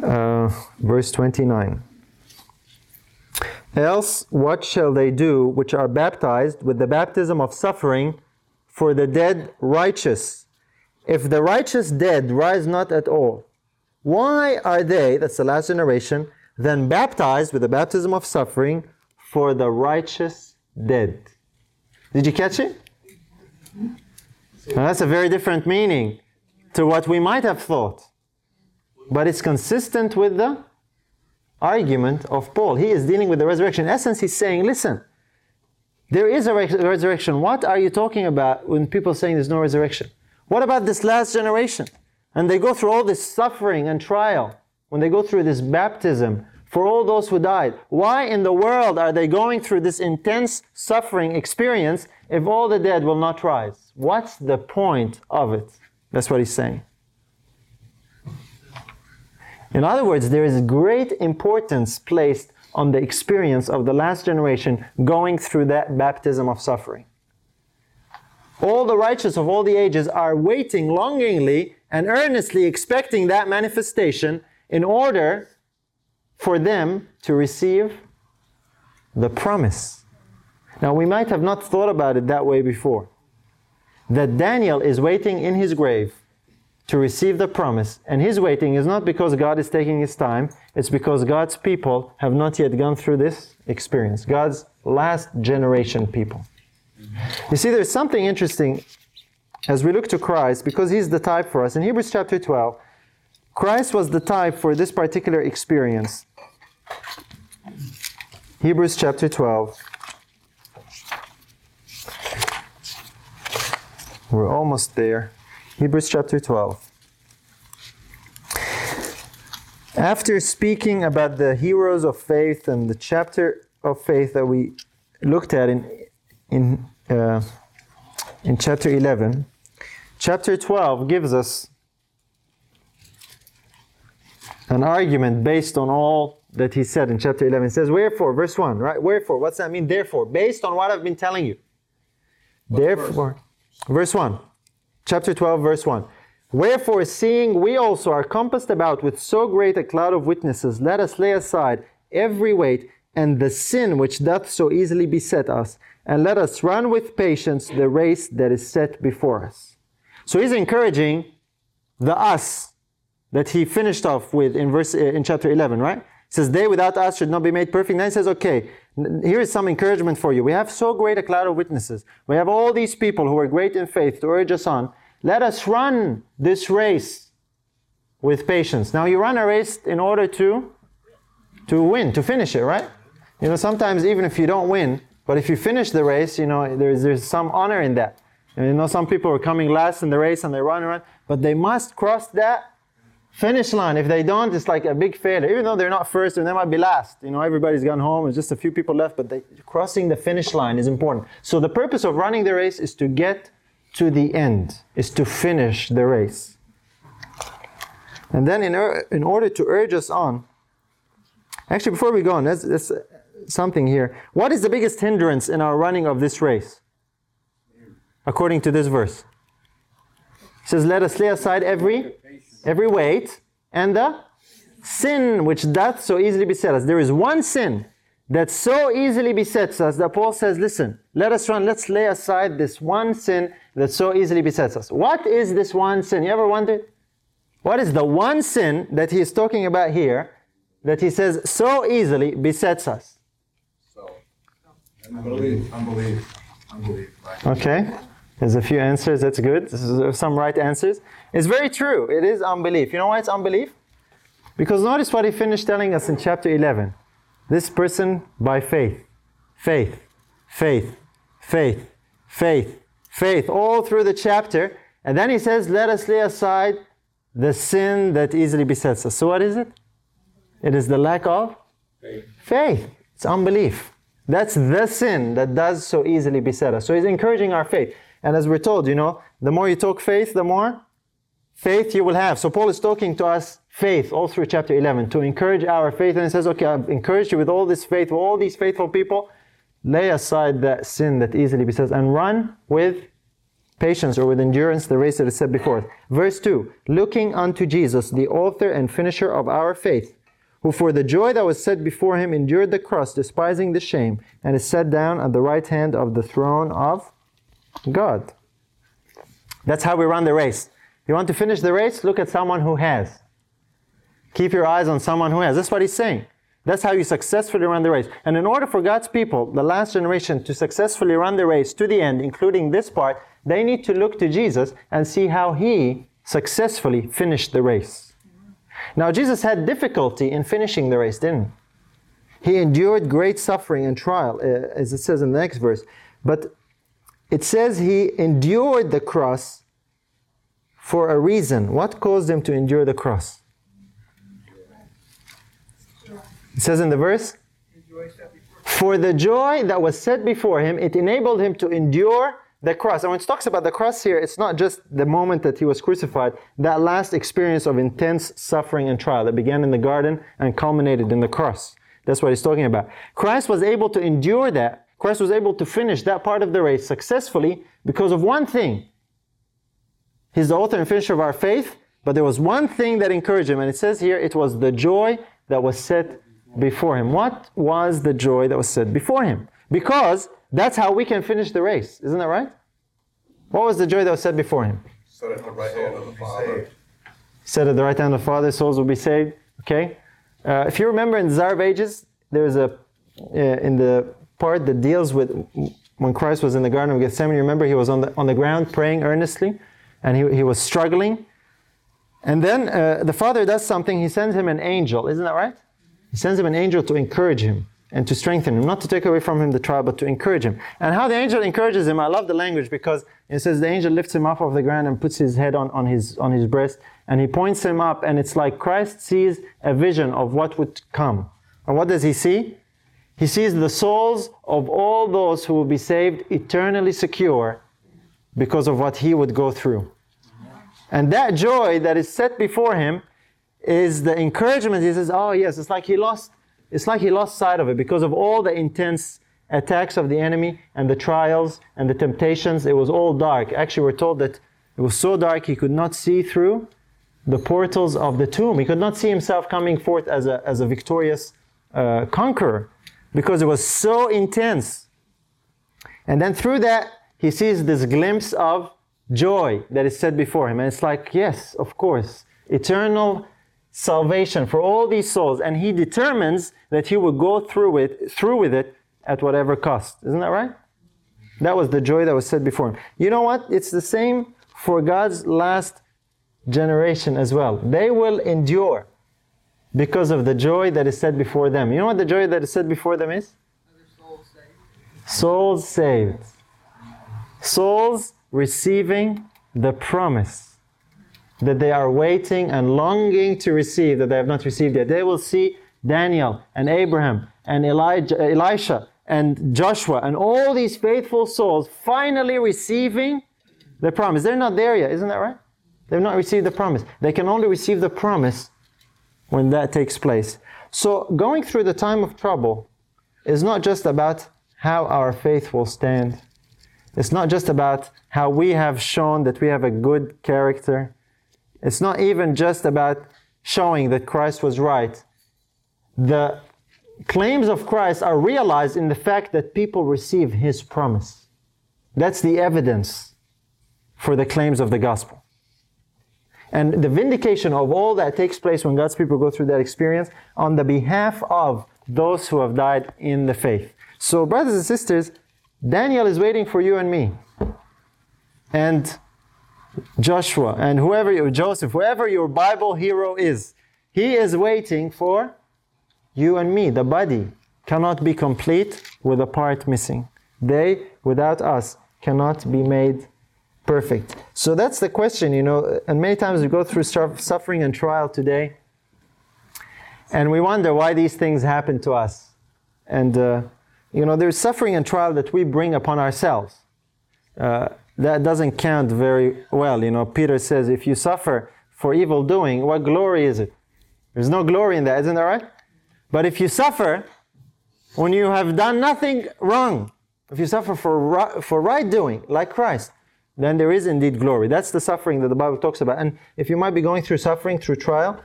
Uh, verse 29. Else, what shall they do which are baptized with the baptism of suffering for the dead righteous? If the righteous dead rise not at all, why are they, that's the last generation, then baptized with the baptism of suffering for the righteous dead? Did you catch it? Now, that's a very different meaning to what we might have thought. But it's consistent with the argument of Paul. He is dealing with the resurrection. In essence, he's saying, listen, there is a res- resurrection. What are you talking about when people are saying there's no resurrection? What about this last generation? And they go through all this suffering and trial when they go through this baptism for all those who died. Why in the world are they going through this intense suffering experience if all the dead will not rise? What's the point of it? That's what he's saying. In other words, there is great importance placed on the experience of the last generation going through that baptism of suffering. All the righteous of all the ages are waiting longingly and earnestly expecting that manifestation in order for them to receive the promise. Now, we might have not thought about it that way before. That Daniel is waiting in his grave to receive the promise. And his waiting is not because God is taking his time, it's because God's people have not yet gone through this experience. God's last generation people. You see, there's something interesting as we look to Christ, because he's the type for us. In Hebrews chapter 12, Christ was the type for this particular experience. Hebrews chapter 12. We're almost there. Hebrews chapter 12. After speaking about the heroes of faith and the chapter of faith that we looked at in, in, uh, in chapter 11, chapter 12 gives us an argument based on all that he said in chapter 11. It says, Wherefore, verse 1, right? Wherefore, what's that mean? Therefore, based on what I've been telling you. Therefore, Verse 1. Chapter 12, verse 1. Wherefore, seeing we also are compassed about with so great a cloud of witnesses, let us lay aside every weight and the sin which doth so easily beset us, and let us run with patience the race that is set before us. So he's encouraging the us that he finished off with in verse eh, in chapter 11, right? He says, They without us should not be made perfect. Then he says, Okay, here is some encouragement for you. We have so great a cloud of witnesses. We have all these people who are great in faith to urge us on. Let us run this race with patience. Now, you run a race in order to to win, to finish it, right? You know, sometimes even if you don't win, but if you finish the race, you know, there's, there's some honor in that. And you know, some people are coming last in the race and they run around, but they must cross that finish line. If they don't, it's like a big failure. Even though they're not first and they might be last. You know, everybody's gone home, there's just a few people left, but they, crossing the finish line is important. So the purpose of running the race is to get to the end, is to finish the race. And then in, in order to urge us on, actually before we go on, let's, let's something here. What is the biggest hindrance in our running of this race? According to this verse. It says, Let us lay aside every every weight and the sin which doth so easily beset us. There is one sin that so easily besets us that Paul says, Listen, let us run, let's lay aside this one sin that so easily besets us. What is this one sin? You ever wondered? What is the one sin that he is talking about here that he says so easily besets us? So, unbelief. Unbelief. Unbelief. Okay. There's a few answers. That's good. This is uh, some right answers. It's very true. It is unbelief. You know why it's unbelief? Because notice what he finished telling us in chapter 11. This person by faith, faith, faith, faith, faith, faith, all through the chapter. And then he says, Let us lay aside the sin that easily besets us. So, what is it? It is the lack of Faith. faith. It's unbelief. That's the sin that does so easily beset us. So he's encouraging our faith. And as we're told, you know, the more you talk faith, the more faith you will have. So Paul is talking to us faith all through chapter 11 to encourage our faith. And he says, okay, I've encouraged you with all this faith, with all these faithful people. Lay aside that sin that easily besets and run with patience or with endurance the race that is set before. Verse 2 Looking unto Jesus, the author and finisher of our faith who for the joy that was set before him endured the cross, despising the shame, and is set down at the right hand of the throne of God. That's how we run the race. You want to finish the race? Look at someone who has. Keep your eyes on someone who has. That's what he's saying. That's how you successfully run the race. And in order for God's people, the last generation, to successfully run the race to the end, including this part, they need to look to Jesus and see how he successfully finished the race. Now, Jesus had difficulty in finishing the race, didn't he? He endured great suffering and trial, uh, as it says in the next verse. But it says he endured the cross for a reason. What caused him to endure the cross? It says in the verse, for the joy that was set before him, it enabled him to endure the cross. And when it talks about the cross here, it's not just the moment that he was crucified, that last experience of intense suffering and trial that began in the garden and culminated in the cross. That's what he's talking about. Christ was able to endure that. Christ was able to finish that part of the race successfully because of one thing. He's the author and finisher of our faith, but there was one thing that encouraged him, and it says here it was the joy that was set before him. What was the joy that was set before him? Because that's how we can finish the race. Isn't that right? What was the joy that was set before him? Set at the right hand of the Father. Set at the right hand of the Father, souls will be saved. Okay? Uh, if you remember in of Ages, there's a, uh, in the part that deals with when Christ was in the Garden of Gethsemane, You remember he was on the, on the ground praying earnestly and he, he was struggling. And then uh, the Father does something, he sends him an angel. Isn't that right? He sends him an angel to encourage him and to strengthen him, not to take away from him the trial, but to encourage him. And how the angel encourages him, I love the language because it says the angel lifts him up off the ground and puts his head on, on, his, on his breast and he points him up, and it's like Christ sees a vision of what would come. And what does he see? He sees the souls of all those who will be saved eternally secure because of what he would go through. And that joy that is set before him is the encouragement. He says, Oh, yes, it's like he lost it's like he lost sight of it because of all the intense attacks of the enemy and the trials and the temptations, it was all dark. Actually, we're told that it was so dark he could not see through the portals of the tomb. He could not see himself coming forth as a, as a victorious uh, conqueror because it was so intense. And then through that, he sees this glimpse of joy that is set before him. And it's like, yes, of course, eternal salvation for all these souls. And he determines that he will go through it, through with it at whatever cost. Isn't that right? That was the joy that was set before him. You know what? It's the same for God's last generation as well. They will endure because of the joy that is set before them. You know what the joy that is set before them is? Souls saved. Souls receiving the promise that they are waiting and longing to receive that they have not received yet. They will see Daniel and Abraham and Elijah, Elisha and Joshua and all these faithful souls finally receiving the promise. They're not there yet, isn't that right? They've not received the promise. They can only receive the promise when that takes place. So, going through the time of trouble is not just about how our faith will stand. It's not just about how we have shown that we have a good character. It's not even just about showing that Christ was right. The claims of Christ are realized in the fact that people receive his promise. That's the evidence for the claims of the gospel. And the vindication of all that takes place when God's people go through that experience on the behalf of those who have died in the faith. So, brothers and sisters, Daniel is waiting for you and me. And Joshua and whoever you, Joseph, whoever your Bible hero is, he is waiting for you and me. The body cannot be complete with a part missing. They, without us, cannot be made perfect. So that's the question, you know. And many times we go through suffering and trial today, and we wonder why these things happen to us. And, uh, you know, there's suffering and trial that we bring upon ourselves. Uh, that doesn't count very well. You know, Peter says, if you suffer for evil doing, what glory is it? There's no glory in that, isn't that right? But if you suffer when you have done nothing wrong, if you suffer for, for right doing, like Christ, then there is indeed glory. That's the suffering that the Bible talks about. And if you might be going through suffering, through trial,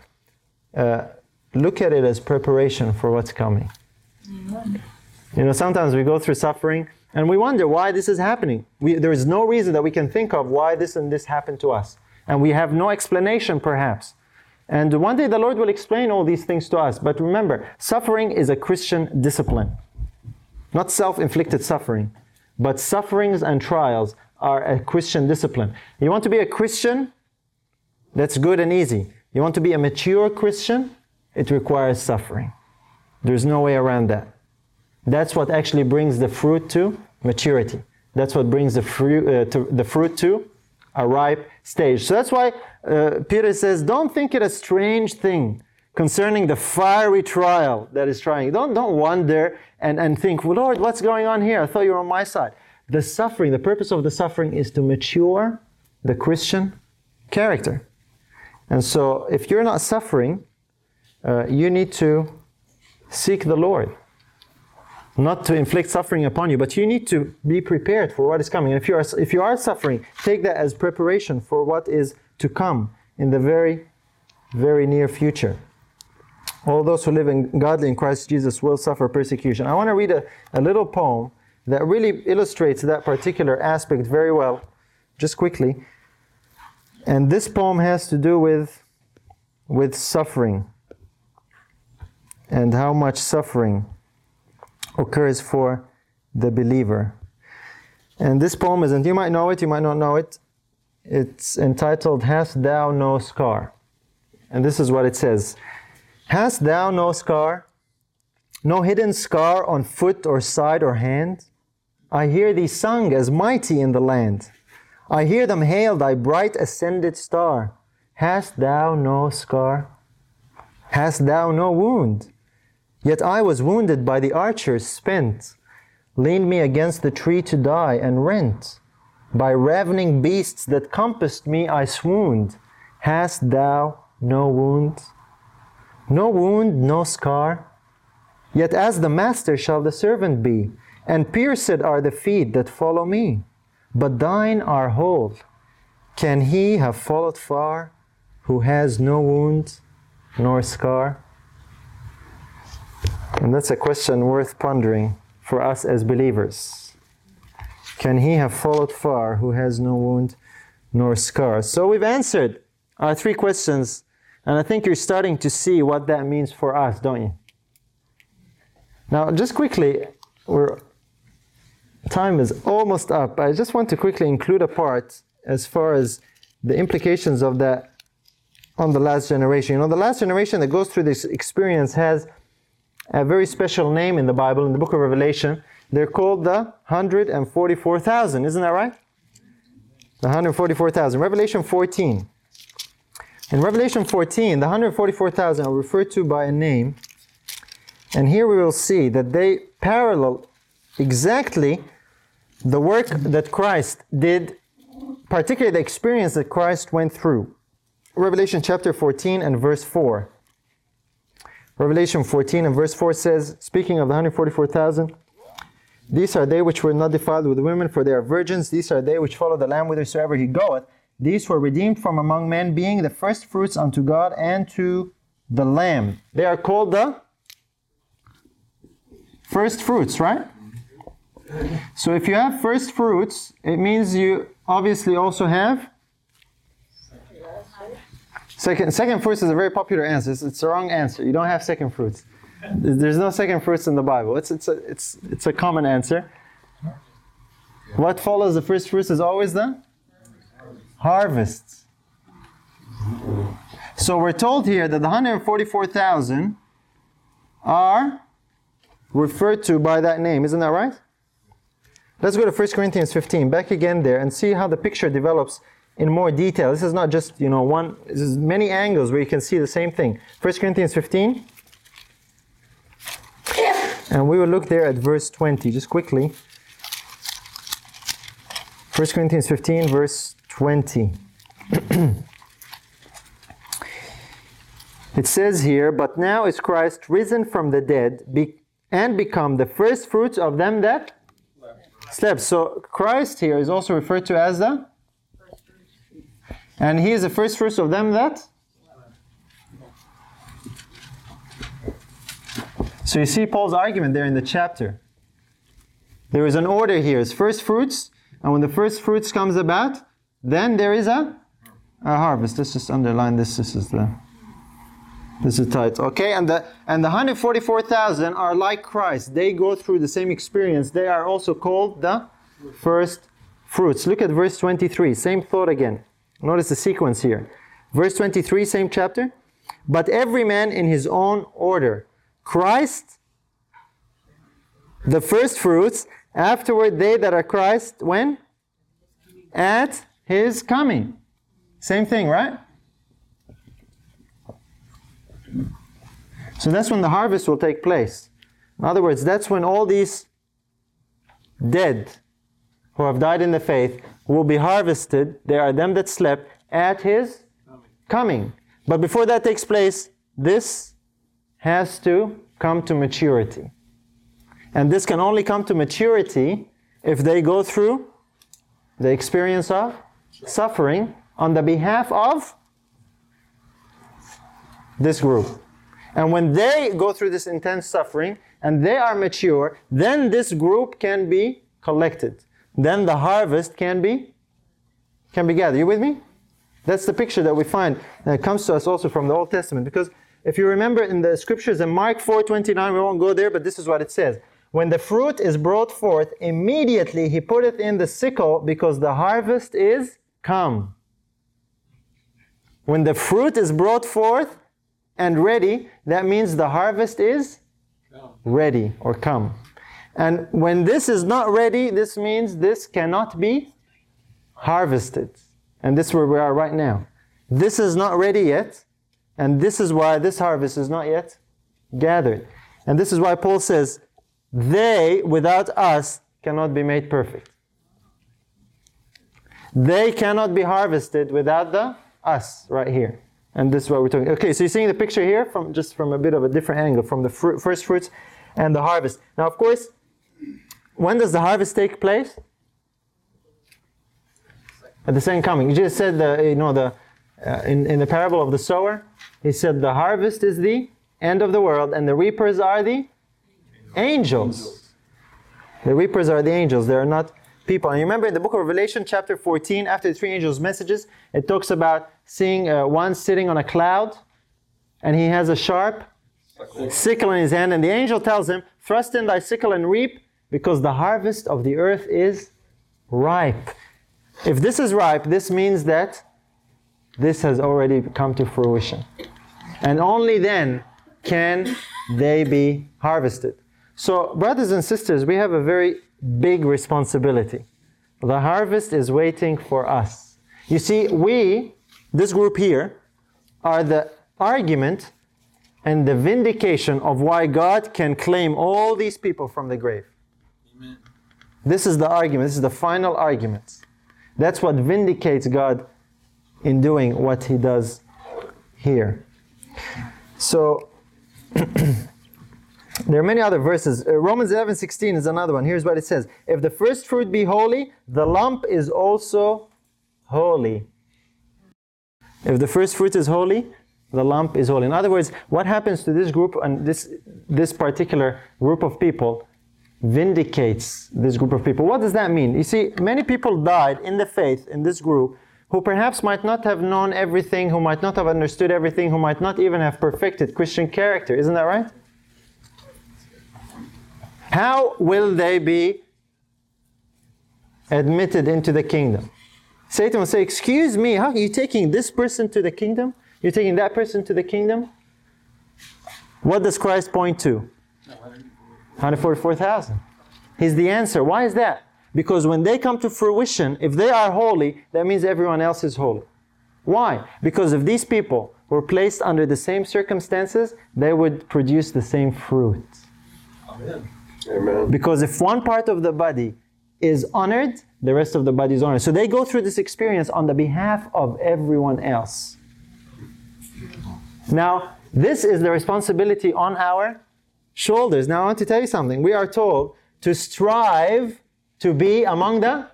uh, look at it as preparation for what's coming. You know, sometimes we go through suffering and we wonder why this is happening. We, there is no reason that we can think of why this and this happened to us. And we have no explanation, perhaps. And one day the Lord will explain all these things to us. But remember, suffering is a Christian discipline, not self inflicted suffering. But sufferings and trials are a Christian discipline. You want to be a Christian? That's good and easy. You want to be a mature Christian? It requires suffering. There's no way around that. That's what actually brings the fruit to maturity. That's what brings the fruit, uh, to, the fruit to a ripe stage. So that's why uh, Peter says, don't think it a strange thing concerning the fiery trial that is trying. Don't, don't wonder and, and think, well, Lord, what's going on here? I thought you were on my side. The suffering, the purpose of the suffering is to mature the Christian character. And so if you're not suffering, uh, you need to seek the Lord not to inflict suffering upon you, but you need to be prepared for what is coming. And if you are, if you are suffering, take that as preparation for what is to come in the very, very near future. All those who live in godly in Christ Jesus will suffer persecution. I want to read a, a little poem that really illustrates that particular aspect very well, just quickly. And this poem has to do with, with suffering and how much suffering occurs for the believer. And this poem is, and you might know it, you might not know it. It's entitled, Hast Thou No Scar? And this is what it says Hast thou no scar? No hidden scar on foot or side or hand? I hear thee sung as mighty in the land. I hear them hail thy bright ascended star. Hast thou no scar? Hast thou no wound? Yet I was wounded by the archers spent, leaned me against the tree to die and rent. By ravening beasts that compassed me I swooned. Hast thou no wound? No wound, no scar? Yet as the master shall the servant be, and pierced are the feet that follow me, but thine are whole. Can he have followed far who has no wound nor scar? And that's a question worth pondering for us as believers. Can he have followed far who has no wound nor scar? So we've answered our three questions, and I think you're starting to see what that means for us, don't you? Now, just quickly, we're, time is almost up. I just want to quickly include a part as far as the implications of that on the last generation. You know, the last generation that goes through this experience has a very special name in the Bible, in the book of Revelation. They're called the 144,000. Isn't that right? The 144,000. Revelation 14. In Revelation 14, the 144,000 are referred to by a name. And here we will see that they parallel exactly the work that Christ did, particularly the experience that Christ went through. Revelation chapter 14 and verse 4. Revelation 14 and verse 4 says, speaking of the 144,000, these are they which were not defiled with women, for they are virgins. These are they which follow the Lamb whithersoever he goeth. These were redeemed from among men, being the first fruits unto God and to the Lamb. They are called the first fruits, right? So if you have first fruits, it means you obviously also have second. Second fruits is a very popular answer. It's, it's the wrong answer. You don't have second fruits. There's no second fruits in the Bible. It's it's a it's it's a common answer. What follows the first fruits is always the harvests. So we're told here that the 144,000 are referred to by that name. Isn't that right? Let's go to 1 Corinthians 15, back again there, and see how the picture develops in more detail. This is not just, you know, one, this is many angles where you can see the same thing. 1 Corinthians 15. And we will look there at verse 20, just quickly. 1 Corinthians 15, verse 20. it says here, But now is Christ risen from the dead be- and become the first fruits of them that slept. So Christ here is also referred to as the and he is the first fruits of them that So you see Paul's argument there in the chapter. There is an order here. It's first fruits, and when the first fruits comes about, then there is a, a harvest. Let's just underline this. This is the this is tight. Okay, and the and the 144,000 are like Christ. They go through the same experience. They are also called the first fruits. Look at verse 23. Same thought again. Notice the sequence here. Verse 23, same chapter. But every man in his own order. Christ, the first fruits. Afterward, they that are Christ, when? At his coming. Same thing, right? So that's when the harvest will take place. In other words, that's when all these dead who have died in the faith will be harvested. There are them that slept at his coming. But before that takes place, this has to come to maturity. And this can only come to maturity if they go through the experience of suffering on the behalf of this group. And when they go through this intense suffering and they are mature, then this group can be collected. Then the harvest can be can be gathered. You with me? That's the picture that we find that comes to us also from the Old Testament. Because if you remember in the scriptures in Mark 4:29, we won't go there, but this is what it says. When the fruit is brought forth, immediately he putteth in the sickle because the harvest is come. When the fruit is brought forth and ready, that means the harvest is ready or come. And when this is not ready, this means this cannot be harvested. And this is where we are right now. This is not ready yet, and this is why this harvest is not yet gathered. And this is why Paul says, they without us cannot be made perfect. They cannot be harvested without the us right here. And this is what we're talking. Okay, so you're seeing the picture here from just from a bit of a different angle, from the first fruits and the harvest. Now, of course, when does the harvest take place? At the second coming. You just said the, you know, the, uh, in, in the parable of the sower, he said the harvest is the end of the world and the reapers are the angels. The reapers are the angels. They are not people. And you remember in the book of Revelation, chapter 14, after the three angels' messages, it talks about seeing uh, one sitting on a cloud and he has a sharp sickle in his hand. And the angel tells him, Thrust in thy sickle and reap, because the harvest of the earth is ripe. If this is ripe, this means that this has already come to fruition. And only then can they be harvested. So, brothers and sisters, we have a very big responsibility. The harvest is waiting for us. You see, we, this group here, are the argument and the vindication of why God can claim all these people from the grave. This is the argument, this is the final argument. That's what vindicates God in doing what he does here. So, there are many other verses. Uh, Romans 11 16 is another one. Here's what it says If the first fruit be holy, the lump is also holy. If the first fruit is holy, the lump is holy. In other words, what happens to this group and this, this particular group of people vindicates this group of people. What does that mean? You see, many people died in the faith in this group who perhaps might not have known everything, who might not have understood everything, who might not even have perfected Christian character. Isn't that right? How will they be admitted into the kingdom? Satan will say, Excuse me, how are you taking this person to the kingdom? You're taking that person to the kingdom? What does Christ point to? 144,000. He's the answer. Why is that? Because when they come to fruition, if they are holy, that means everyone else is holy. Why? Because if these people were placed under the same circumstances, they would produce the same fruit. Amen. Amen. Because if one part of the body is honored, the rest of the body is honored. So they go through this experience on the behalf of everyone else. Now, this is the responsibility on our shoulders. Now, I want to tell you something. We are told to strive to be among the.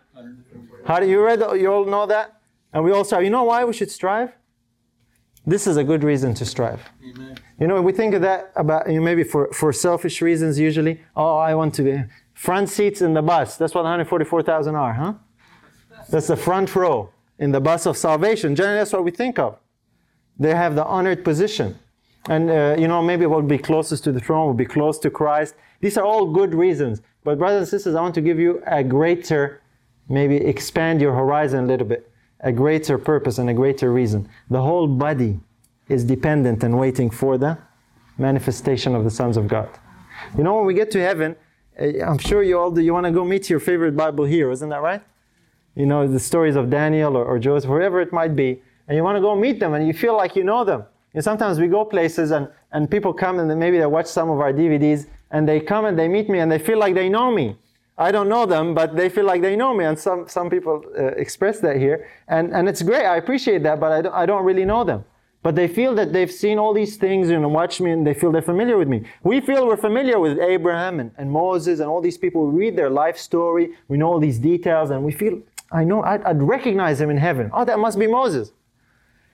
How do you read? You all know that, and we all strive. You know why we should strive? This is a good reason to strive. Amen. You know, we think of that about you know, maybe for, for selfish reasons usually. Oh, I want to be front seats in the bus. That's what 144,000 are, huh? That's the front row in the bus of salvation. Generally, that's what we think of. They have the honored position. And, uh, you know, maybe we'll be closest to the throne, we'll be close to Christ. These are all good reasons. But, brothers and sisters, I want to give you a greater, maybe expand your horizon a little bit, a greater purpose and a greater reason. The whole body is dependent and waiting for the manifestation of the sons of God. You know, when we get to heaven, uh, I'm sure you all do, you want to go meet your favorite Bible hero, isn't that right? You know, the stories of Daniel or, or Joseph, whoever it might be, and you want to go meet them and you feel like you know them. And sometimes we go places and, and people come and maybe they watch some of our DVDs and they come and they meet me and they feel like they know me. I don't know them, but they feel like they know me. And some, some people uh, express that here. And, and it's great. I appreciate that, but I don't, I don't really know them. But they feel that they've seen all these things and watched me and they feel they're familiar with me. We feel we're familiar with Abraham and, and Moses and all these people. We read their life story. We know all these details and we feel, I know, I'd, I'd recognize him in heaven. Oh, that must be Moses.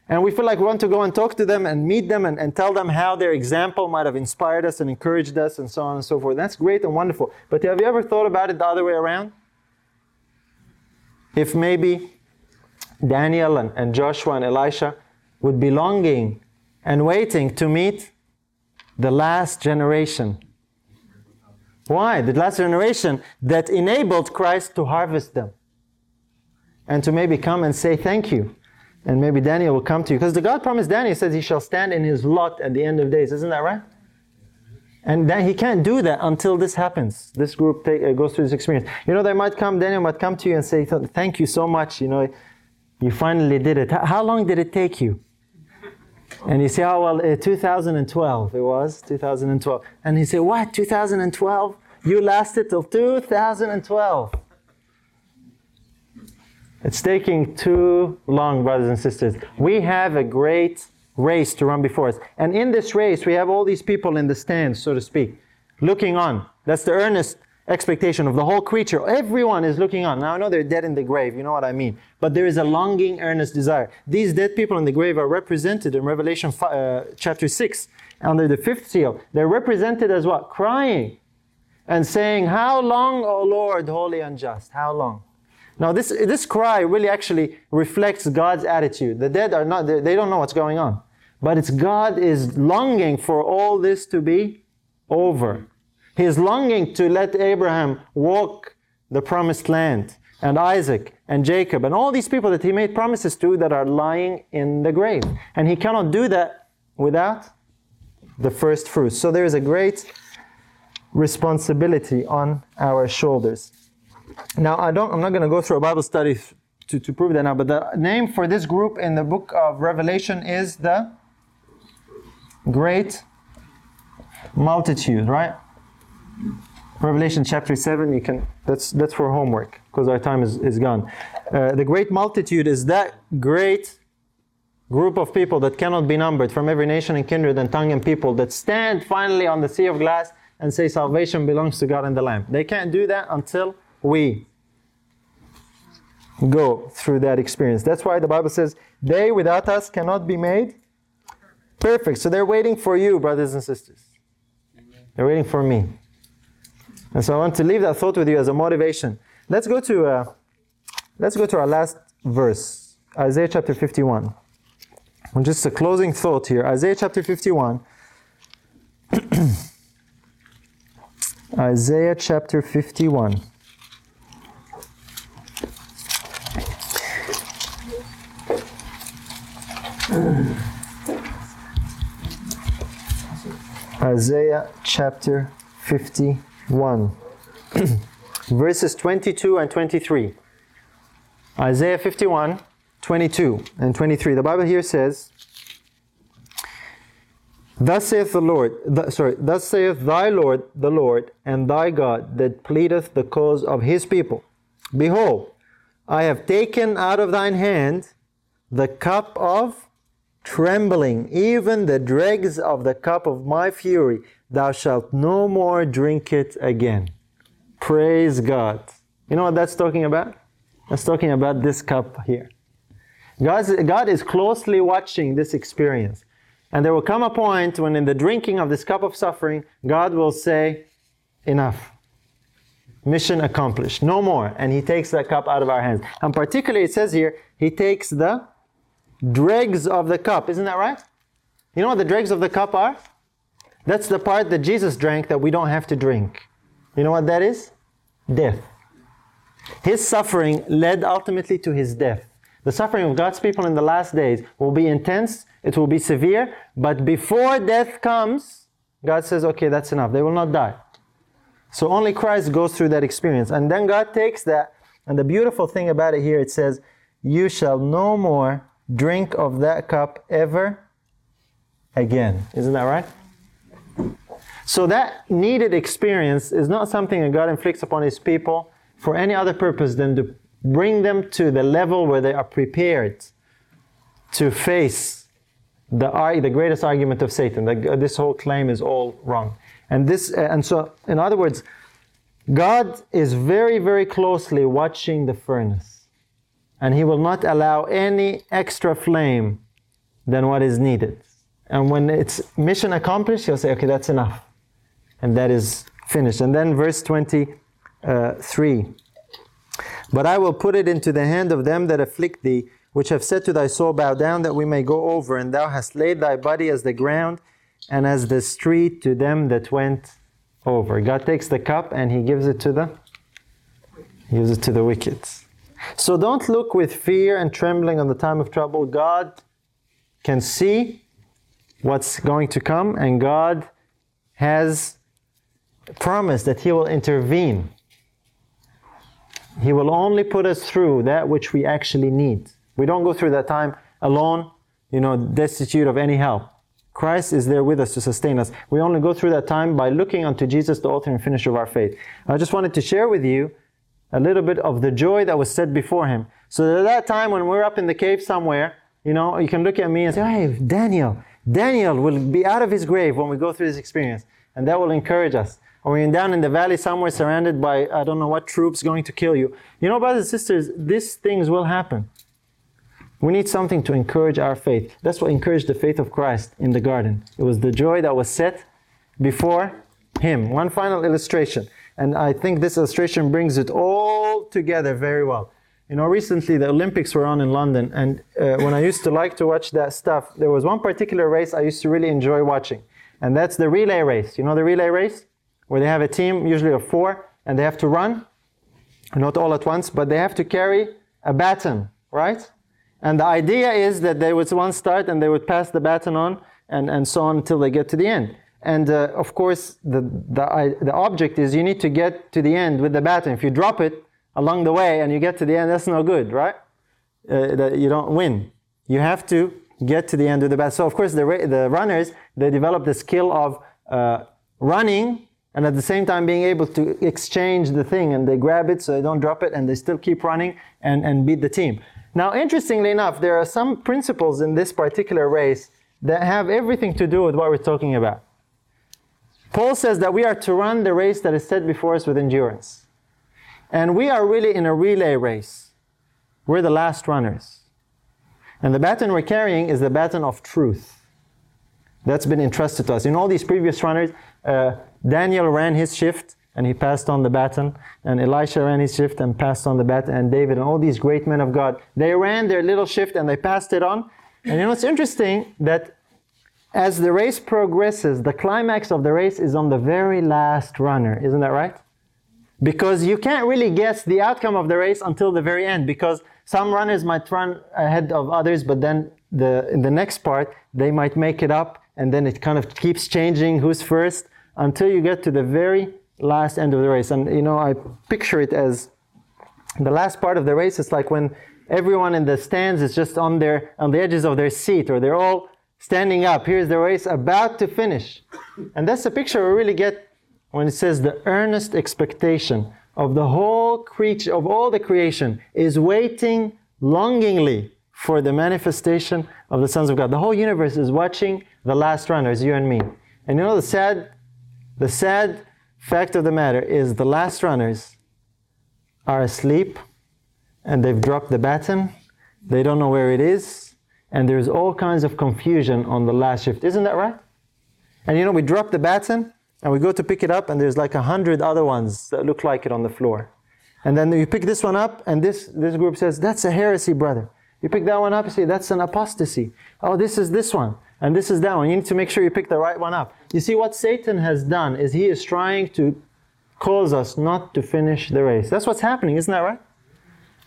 And we feel like we want to go and talk to them and meet them and, and tell them how their example might have inspired us and encouraged us and so on and so forth. That's great and wonderful. But have you ever thought about it the other way around? If maybe Daniel and, and Joshua and Elisha would be longing and waiting to meet the last generation. Why? The last generation that enabled Christ to harvest them. And to maybe come and say thank you and maybe Daniel will come to you. Because the God promised Daniel says he shall stand in his lot at the end of days. Isn't that right? And then he can't do that until this happens. This group take, uh, goes through this experience. You know, they might come, Daniel might come to you and say, Thank you so much. You know, you finally did it. How long did it take you? And you say, Oh, well, uh, 2012 it was, 2012. And he say, What, 2012? You lasted till 2012. It's taking too long, brothers and sisters. We have a great race to run before us. And in this race, we have all these people in the stands, so to speak, looking on. That's the earnest expectation of the whole creature. Everyone is looking on. Now I know they're dead in the grave, you know what I mean. But there is a longing, earnest desire. These dead people in the grave are represented in Revelation fi- uh, chapter 6 under the fifth seal. They're represented as what? Crying and saying, How long, O Lord, holy and just? How long? Now, this, this cry really actually reflects God's attitude. The dead are not, they don't know what's going on. But it's God is longing for all this to be over. He is longing to let Abraham walk the promised land, and Isaac and Jacob, and all these people that he made promises to that are lying in the grave. And he cannot do that without the first fruits. So there is a great responsibility on our shoulders. Now, I don't, I'm not going to go through a Bible study to, to prove that now, but the name for this group in the book of Revelation is the Great Multitude, right? Revelation chapter 7, you can, that's, that's for homework because our time is, is gone. Uh, the great multitude is that great group of people that cannot be numbered from every nation and kindred and tongue and people that stand finally on the sea of glass and say salvation belongs to God and the Lamb. They can't do that until we go through that experience. That's why the Bible says, they without us cannot be made perfect. So they're waiting for you, brothers and sisters. They're waiting for me. And so I want to leave that thought with you as a motivation. Let's go to uh, let's go to our last verse, Isaiah chapter 51. And just a closing thought here. Isaiah chapter 51. Isaiah chapter 51. Isaiah chapter 51, verses 22 and 23. Isaiah 51, 22 and 23. The Bible here says, Thus saith the Lord, th- sorry, thus saith thy Lord, the Lord, and thy God, that pleadeth the cause of his people. Behold, I have taken out of thine hand the cup of trembling, even the dregs of the cup of my fury. Thou shalt no more drink it again. Praise God. You know what that's talking about? That's talking about this cup here. God's, God is closely watching this experience. And there will come a point when, in the drinking of this cup of suffering, God will say, Enough. Mission accomplished. No more. And He takes that cup out of our hands. And particularly, it says here, He takes the dregs of the cup. Isn't that right? You know what the dregs of the cup are? That's the part that Jesus drank that we don't have to drink. You know what that is? Death. His suffering led ultimately to his death. The suffering of God's people in the last days will be intense, it will be severe, but before death comes, God says, okay, that's enough. They will not die. So only Christ goes through that experience. And then God takes that, and the beautiful thing about it here, it says, You shall no more drink of that cup ever again. Isn't that right? So that needed experience is not something that God inflicts upon His people for any other purpose than to bring them to the level where they are prepared to face the, the greatest argument of Satan. That this whole claim is all wrong. And this, uh, and so, in other words, God is very, very closely watching the furnace, and He will not allow any extra flame than what is needed. And when it's mission accomplished, He'll say, "Okay, that's enough," and that is finished. And then verse twenty-three. But I will put it into the hand of them that afflict thee, which have said to thy soul, Bow down that we may go over. And thou hast laid thy body as the ground, and as the street to them that went over. God takes the cup and he gives it to the he gives it to the wicked. So don't look with fear and trembling on the time of trouble. God can see what's going to come, and God has promised that He will intervene. He will only put us through that which we actually need. We don't go through that time alone, you know, destitute of any help. Christ is there with us to sustain us. We only go through that time by looking unto Jesus, the author and finisher of our faith. I just wanted to share with you a little bit of the joy that was set before him. So that, that time when we're up in the cave somewhere, you know, you can look at me and say, Hey, Daniel, Daniel will be out of his grave when we go through this experience. And that will encourage us. or you're down in the valley somewhere surrounded by I don't know what troops going to kill you. You know, brothers and sisters, these things will happen. We need something to encourage our faith. That's what encouraged the faith of Christ in the garden. It was the joy that was set before him. One final illustration, and I think this illustration brings it all together very well. You know, recently the Olympics were on in London, and uh, when I used to like to watch that stuff, there was one particular race I used to really enjoy watching, and that's the relay race. You know the relay race? Where they have a team, usually of four, and they have to run, not all at once, but they have to carry a baton, right? And the idea is that they would one start and they would pass the baton on and, and so on until they get to the end. And uh, of course, the, the, the object is you need to get to the end with the baton. If you drop it, along the way and you get to the end, that's no good, right? Uh, you don't win. You have to get to the end with the bat. So, of course, the, the runners, they develop the skill of uh, running and at the same time being able to exchange the thing and they grab it so they don't drop it and they still keep running and, and beat the team. Now, interestingly enough, there are some principles in this particular race that have everything to do with what we're talking about. Paul says that we are to run the race that is set before us with endurance. And we are really in a relay race. We're the last runners. And the baton we're carrying is the baton of truth. That's been entrusted to us. In all these previous runners, uh, Daniel ran his shift and he passed on the baton, and Elisha ran his shift and passed on the baton, and David and all these great men of God, they ran their little shift and they passed it on. And you know, it's interesting that as the race progresses, the climax of the race is on the very last runner. Isn't that right? because you can't really guess the outcome of the race until the very end because some runners might run ahead of others but then the in the next part they might make it up and then it kind of keeps changing who's first until you get to the very last end of the race and you know i picture it as the last part of the race is like when everyone in the stands is just on their on the edges of their seat or they're all standing up here's the race about to finish and that's the picture we really get when it says the earnest expectation of the whole creature, of all the creation, is waiting longingly for the manifestation of the sons of God. The whole universe is watching the last runners, you and me. And you know the sad, the sad fact of the matter is the last runners are asleep and they've dropped the baton. They don't know where it is. And there's all kinds of confusion on the last shift. Isn't that right? And you know, we drop the baton and we go to pick it up, and there's like a hundred other ones that look like it on the floor. And then you pick this one up, and this, this group says, That's a heresy, brother. You pick that one up, you say, That's an apostasy. Oh, this is this one, and this is that one. You need to make sure you pick the right one up. You see, what Satan has done is he is trying to cause us not to finish the race. That's what's happening, isn't that right?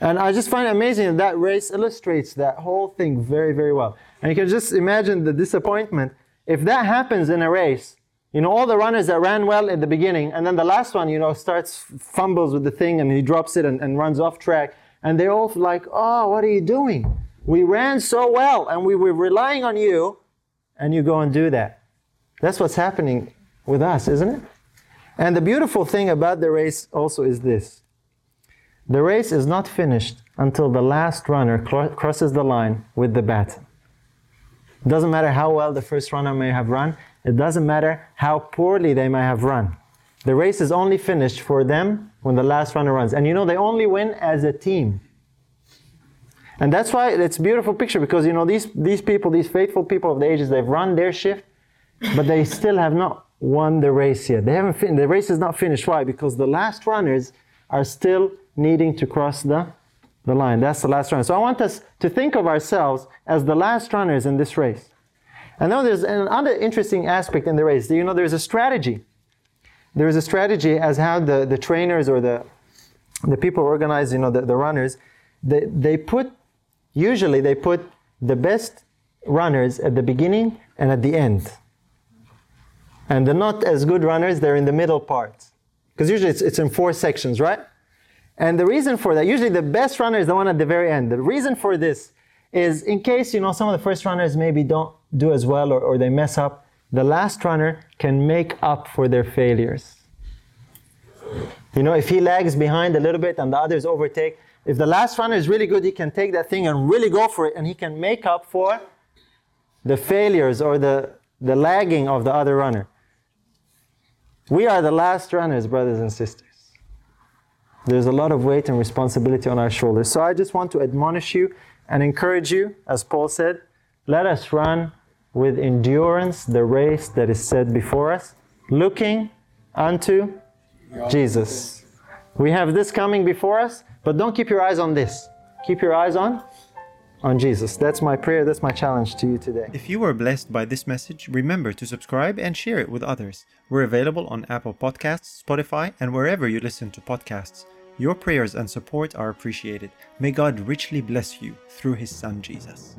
And I just find it amazing that that race illustrates that whole thing very, very well. And you can just imagine the disappointment. If that happens in a race, you know, all the runners that ran well at the beginning, and then the last one, you know, starts, fumbles with the thing and he drops it and, and runs off track. And they're all like, oh, what are you doing? We ran so well and we were relying on you, and you go and do that. That's what's happening with us, isn't it? And the beautiful thing about the race also is this the race is not finished until the last runner crosses the line with the baton. It doesn't matter how well the first runner may have run, it doesn't matter how poorly they may have run. The race is only finished for them when the last runner runs. And you know, they only win as a team. And that's why it's a beautiful picture because you know these, these people, these faithful people of the ages, they've run their shift, but they still have not won the race yet. They haven't fin- the race is not finished. Why? Because the last runners are still needing to cross the, the line. That's the last runner. So I want us to think of ourselves as the last runners in this race. And then there's another interesting aspect in the race. You know, there's a strategy. There's a strategy as how the, the trainers or the, the people organize, you know, the, the runners, they, they put, usually they put the best runners at the beginning and at the end. And the not as good runners, they're in the middle part. Because usually it's, it's in four sections, right? And the reason for that, usually the best runner is the one at the very end. The reason for this is in case, you know, some of the first runners maybe don't do as well or, or they mess up, the last runner can make up for their failures. You know, if he lags behind a little bit and the others overtake, if the last runner is really good, he can take that thing and really go for it and he can make up for the failures or the, the lagging of the other runner. We are the last runners, brothers and sisters. There's a lot of weight and responsibility on our shoulders. So I just want to admonish you and encourage you, as Paul said, let us run with endurance the race that is set before us, looking unto Jesus. We have this coming before us, but don't keep your eyes on this. Keep your eyes on on Jesus. That's my prayer, that's my challenge to you today. If you were blessed by this message, remember to subscribe and share it with others. We're available on Apple Podcasts, Spotify, and wherever you listen to podcasts. Your prayers and support are appreciated. May God richly bless you through His Son Jesus.